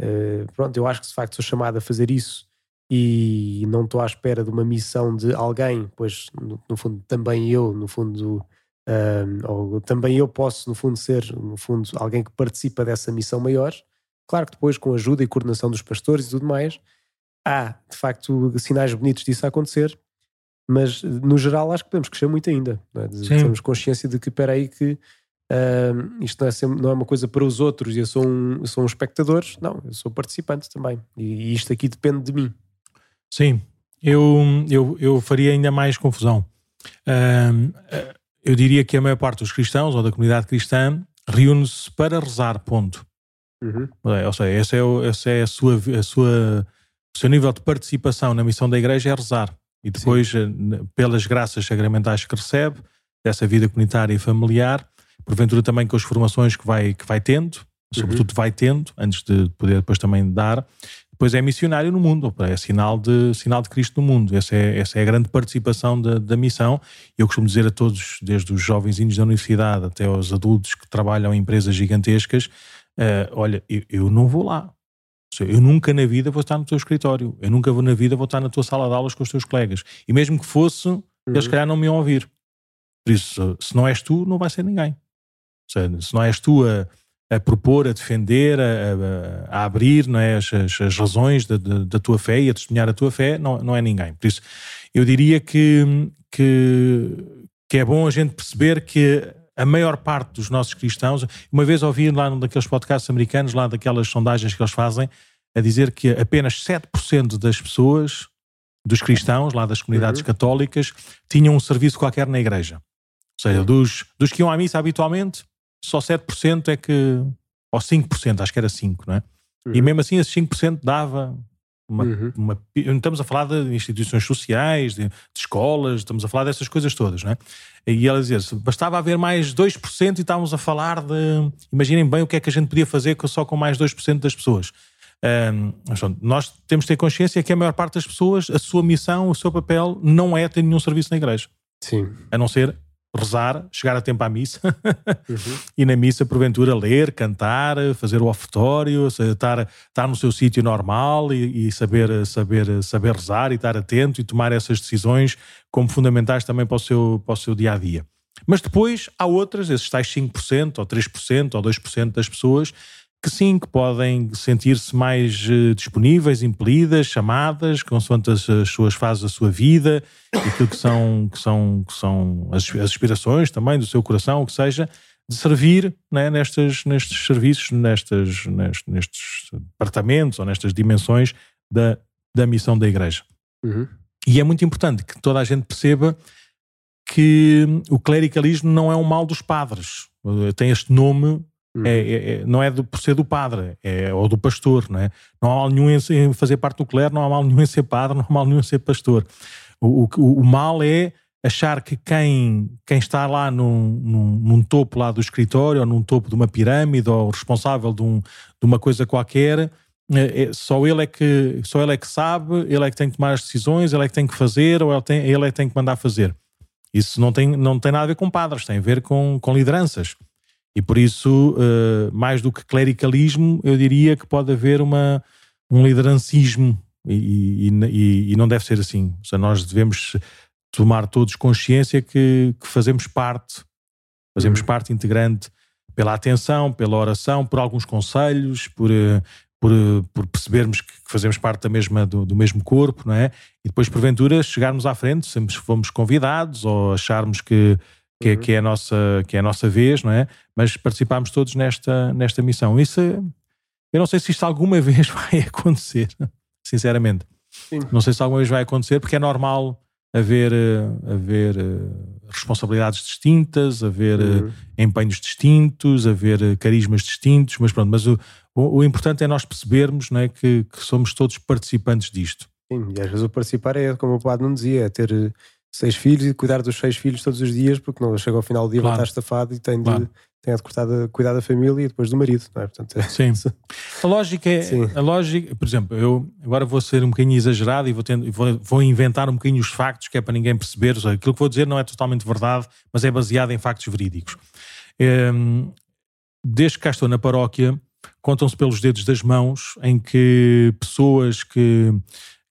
Uh, pronto, eu acho que de facto sou chamado a fazer isso e não estou à espera de uma missão de alguém, pois no, no fundo também eu, no fundo, uh, ou também eu posso, no fundo, ser, no fundo, alguém que participa dessa missão maior. Claro que depois, com a ajuda e coordenação dos pastores e tudo mais, há de facto sinais bonitos disso a acontecer, mas no geral acho que podemos crescer muito ainda. Não é? Temos consciência de que, espera aí, que uh, isto não é, sempre, não é, uma coisa para os outros e eu sou um, eu sou um espectador, não, eu sou participante também e, e isto aqui depende de mim. Sim, eu, eu, eu faria ainda mais confusão. Uh, eu diria que a maior parte dos cristãos ou da comunidade cristã reúne-se para rezar, ponto. Uhum. É, ou seja, esse é, o, esse é a sua, a sua, o seu nível de participação na missão da igreja é rezar. E depois, Sim. Eh, pelas graças sacramentais que recebe, dessa vida comunitária e familiar, porventura também com as formações que vai, que vai tendo, sobretudo uhum. vai tendo, antes de poder depois também dar, depois é missionário no mundo, é sinal de, sinal de Cristo no mundo. Essa é, essa é a grande participação da, da missão. Eu costumo dizer a todos, desde os jovenzinhos da universidade até aos adultos que trabalham em empresas gigantescas, Uh, olha, eu, eu, não vou lá. Eu nunca na vida vou estar no teu escritório. Eu nunca vou na vida vou estar na tua sala de aulas com os teus colegas. E mesmo que fosse, uhum. eles se calhar não me iam ouvir. Por isso, se não és tu, não vai ser ninguém. Seja, se não és tu a, a propor, a defender, a, a, a abrir não é, as, as, as razões da, da, da, tua fé e a testemunhar a tua fé, não, não é ninguém. Por isso, eu diria que, que, que é bom a gente perceber que a maior parte dos nossos cristãos, uma vez ouvi lá num daqueles podcasts americanos, lá daquelas sondagens que eles fazem, a dizer que apenas 7% das pessoas, dos cristãos, lá das comunidades uhum. católicas, tinham um serviço qualquer na igreja. Ou seja, uhum. dos, dos que iam à missa habitualmente, só 7% é que. Ou 5%, acho que era 5%, não é? Uhum. E mesmo assim, esse 5% dava Uma, uhum. uma, estamos a falar de instituições sociais, de, de, escolas, estamos a falar dessas coisas todas, não é? E ela dizia bastava haver mais 2% e estávamos a falar de. Imaginem bem o que é que a gente podia fazer só com mais 2% das pessoas. Um, nós temos de ter consciência que a maior parte das pessoas, a sua missão, o seu papel, não é ter nenhum serviço na igreja. Sim. A não ser rezar, chegar a tempo à missa uhum. e na missa, porventura, ler, cantar, fazer o ofertório, estar, estar no seu sítio normal e, e, saber, saber, saber rezar e estar atento e tomar essas decisões como fundamentais também para o seu, para o seu dia a dia. Mas depois há outras, esses tais 5% ou 3% ou 2% das pessoas que sim, que podem sentir-se mais uh, disponíveis, impelidas, chamadas, consoante as, as, suas fases da sua vida, aquilo que são, que são, que são as, as aspirações também do seu coração, o que seja, de servir né, nestes, nestes serviços, nestes, nestes, nestes departamentos ou nestas dimensões da, da missão da Igreja. Uhum. E é muito importante que toda a gente perceba que o clericalismo não é um mal dos padres. Tem este nome é, uhum. é, é, não é do, por ser do padre, é, ou do pastor, não é? Não há mal nenhum em, fazer parte do clero, não há mal nenhum em ser padre, não há mal nenhum em ser pastor. O, o, o mal é achar que quem, quem está lá num, num, num, topo lá do escritório, ou num topo de uma pirâmide, ou responsável de, um, de uma coisa qualquer, é, é, só, ele é que, só ele é que sabe, ele é que tem que tomar as decisões, ele é que tem que fazer, ou ele, tem, ele é que tem que mandar fazer. Isso não tem, não tem nada a ver com padres, tem a ver com, com lideranças. E por isso, uh, mais do que clericalismo, eu diria que pode haver uma, um liderancismo e, e, e, não deve ser assim. Ou seja, nós devemos tomar todos consciência que, que fazemos parte, fazemos uhum. parte integrante pela atenção, pela oração, por alguns conselhos, por, eh, por, eh, por percebermos que fazemos parte da mesma, do, do, mesmo corpo, não é? E depois, porventura, chegarmos à frente, sempre fomos convidados ou acharmos que que, é, uhum. que, é a nossa, que é a nossa vez, não é? Mas participámos todos nesta, nesta missão. Isso, eu não sei se isto alguma vez vai acontecer, sinceramente. Sim. Não sei se alguma vez vai acontecer, porque é normal haver, eh, haver eh, responsabilidades distintas, haver eh, uhum. empenhos distintos, haver carismas distintos, mas pronto, mas o, o, o importante é nós percebermos não é, que, que, somos todos participantes disto. Sim, e às vezes o participar é, como o Padre não dizia, é ter seis filhos e cuidar dos seis filhos todos os dias, porque não chega ao final do dia claro. vai estar estafado e tem de, claro. tem de cortar, cuidar da família e depois do marido, não é? Portanto, é Sim. a lógica é, Sim. a lógica, por exemplo, eu agora vou ser um bocadinho exagerado e vou, tendo, vou, vou inventar um bocadinho os factos, que é para ninguém perceber, seja, aquilo que vou dizer não é totalmente verdade, mas é baseado em factos verídicos. Um, desde que cá estou na paróquia, contam-se pelos dedos das mãos em que pessoas que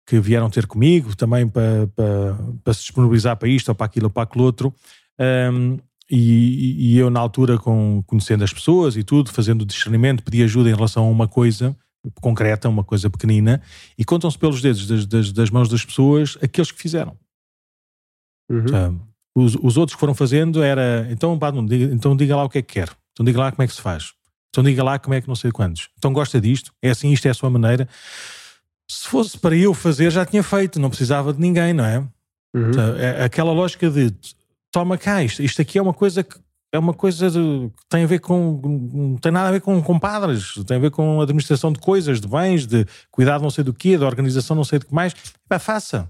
que vieram ter comigo também para, para, para se disponibilizar para isto ou para aquilo ou para aquilo outro. Um, e, e, eu, na altura, com, conhecendo as pessoas e tudo, fazendo discernimento, pedi ajuda em relação a uma coisa concreta, uma coisa pequenina, e contam-se pelos dedos das, das, das, mãos das pessoas aqueles que fizeram. Uhum. os, os, outros que foram fazendo era então, pá, diga, então diga lá o que é que quer, então diga lá como é que se faz, então diga lá como é que não sei quantos, então gosta disto, é assim, isto é a sua maneira se fosse para eu fazer, já tinha feito, não precisava de ninguém, não é? Uhum. é aquela lógica de toma cá, isto, isto aqui é uma coisa que é uma coisa de, que tem a ver com não tem nada a ver com, com padres, tem a ver com administração de coisas, de bens, de cuidado não sei do quê, de organização não sei do que mais. Pá, faça.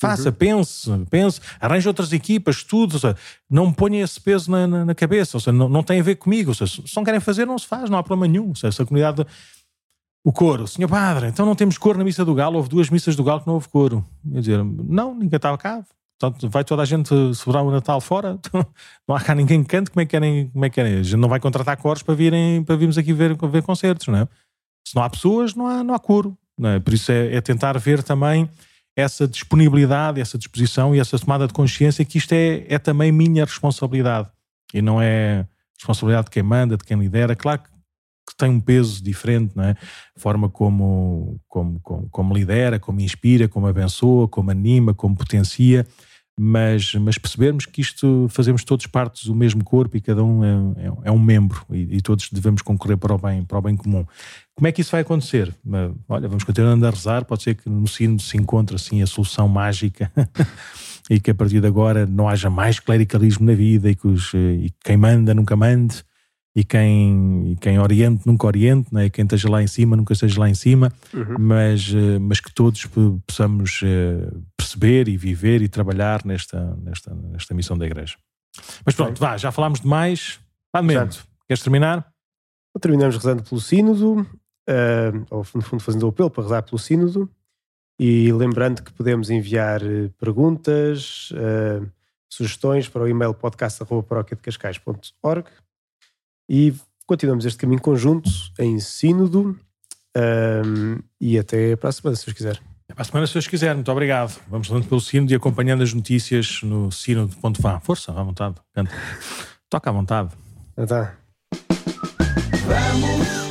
Faça, uhum. pense, pense, arranje outras equipas, tudo, seja, não ponha esse peso na, na, na, cabeça, ou seja, não, não tem a ver comigo, seja, se não querem fazer, não se faz, não há problema nenhum. Seja, se a comunidade o coro, senhor padre, então não temos coro na missa do Galo, houve duas missas do Galo que não houve coro. Quer dizer, não, ninguém estava cá. Portanto, vai toda a gente celebrar o Natal fora, não há cá ninguém que cante, como é que querem, como é que querem? A gente não vai contratar coros para virem, para virmos aqui ver, ver concertos, não é? Se não há pessoas, não há, não há coro. Não é? Por isso é, é tentar ver também essa disponibilidade, essa disposição e essa tomada de consciência que isto é, é também minha responsabilidade e não é responsabilidade de quem manda, de quem lidera. Claro que que tem um peso diferente, não é? A forma como, como, como, como, lidera, como inspira, como abençoa, como anima, como potencia, mas, mas percebermos que isto fazemos todos partes do mesmo corpo e cada um é, é, é um membro e, e, todos devemos concorrer para o, bem, para o bem comum. Como é que isso vai acontecer? Olha, vamos continuando a rezar, pode ser que no sino se encontre assim a solução mágica e que a partir de agora não haja mais clericalismo na vida e que os, e quem manda nunca mande e quem, quem oriente nunca oriente, né? e quem esteja lá em cima nunca esteja lá em cima, Uhum. mas, eh, mas que todos possamos eh, perceber e viver e trabalhar nesta, nesta, nesta missão da igreja. Mas pronto, vá, já falámos demais. Padmento, queres terminar? Terminamos rezando pelo Sínodo, eh, ou no fundo fazendo o apelo para rezar pelo Sínodo, e lembrando que podemos enviar perguntas, eh, sugestões para o e-mail podcast.paróquiadecascais.org e continuamos este caminho conjunto em Sínodo eh, e até para a semana, se Deus quiser. Para a semana, se Deus quiser. Muito obrigado. Vamos falando pelo Sínodo e acompanhando as notícias no Sínodo.vá. Força, à vontade. Canta. Toca à vontade. Ah, tá. Vamos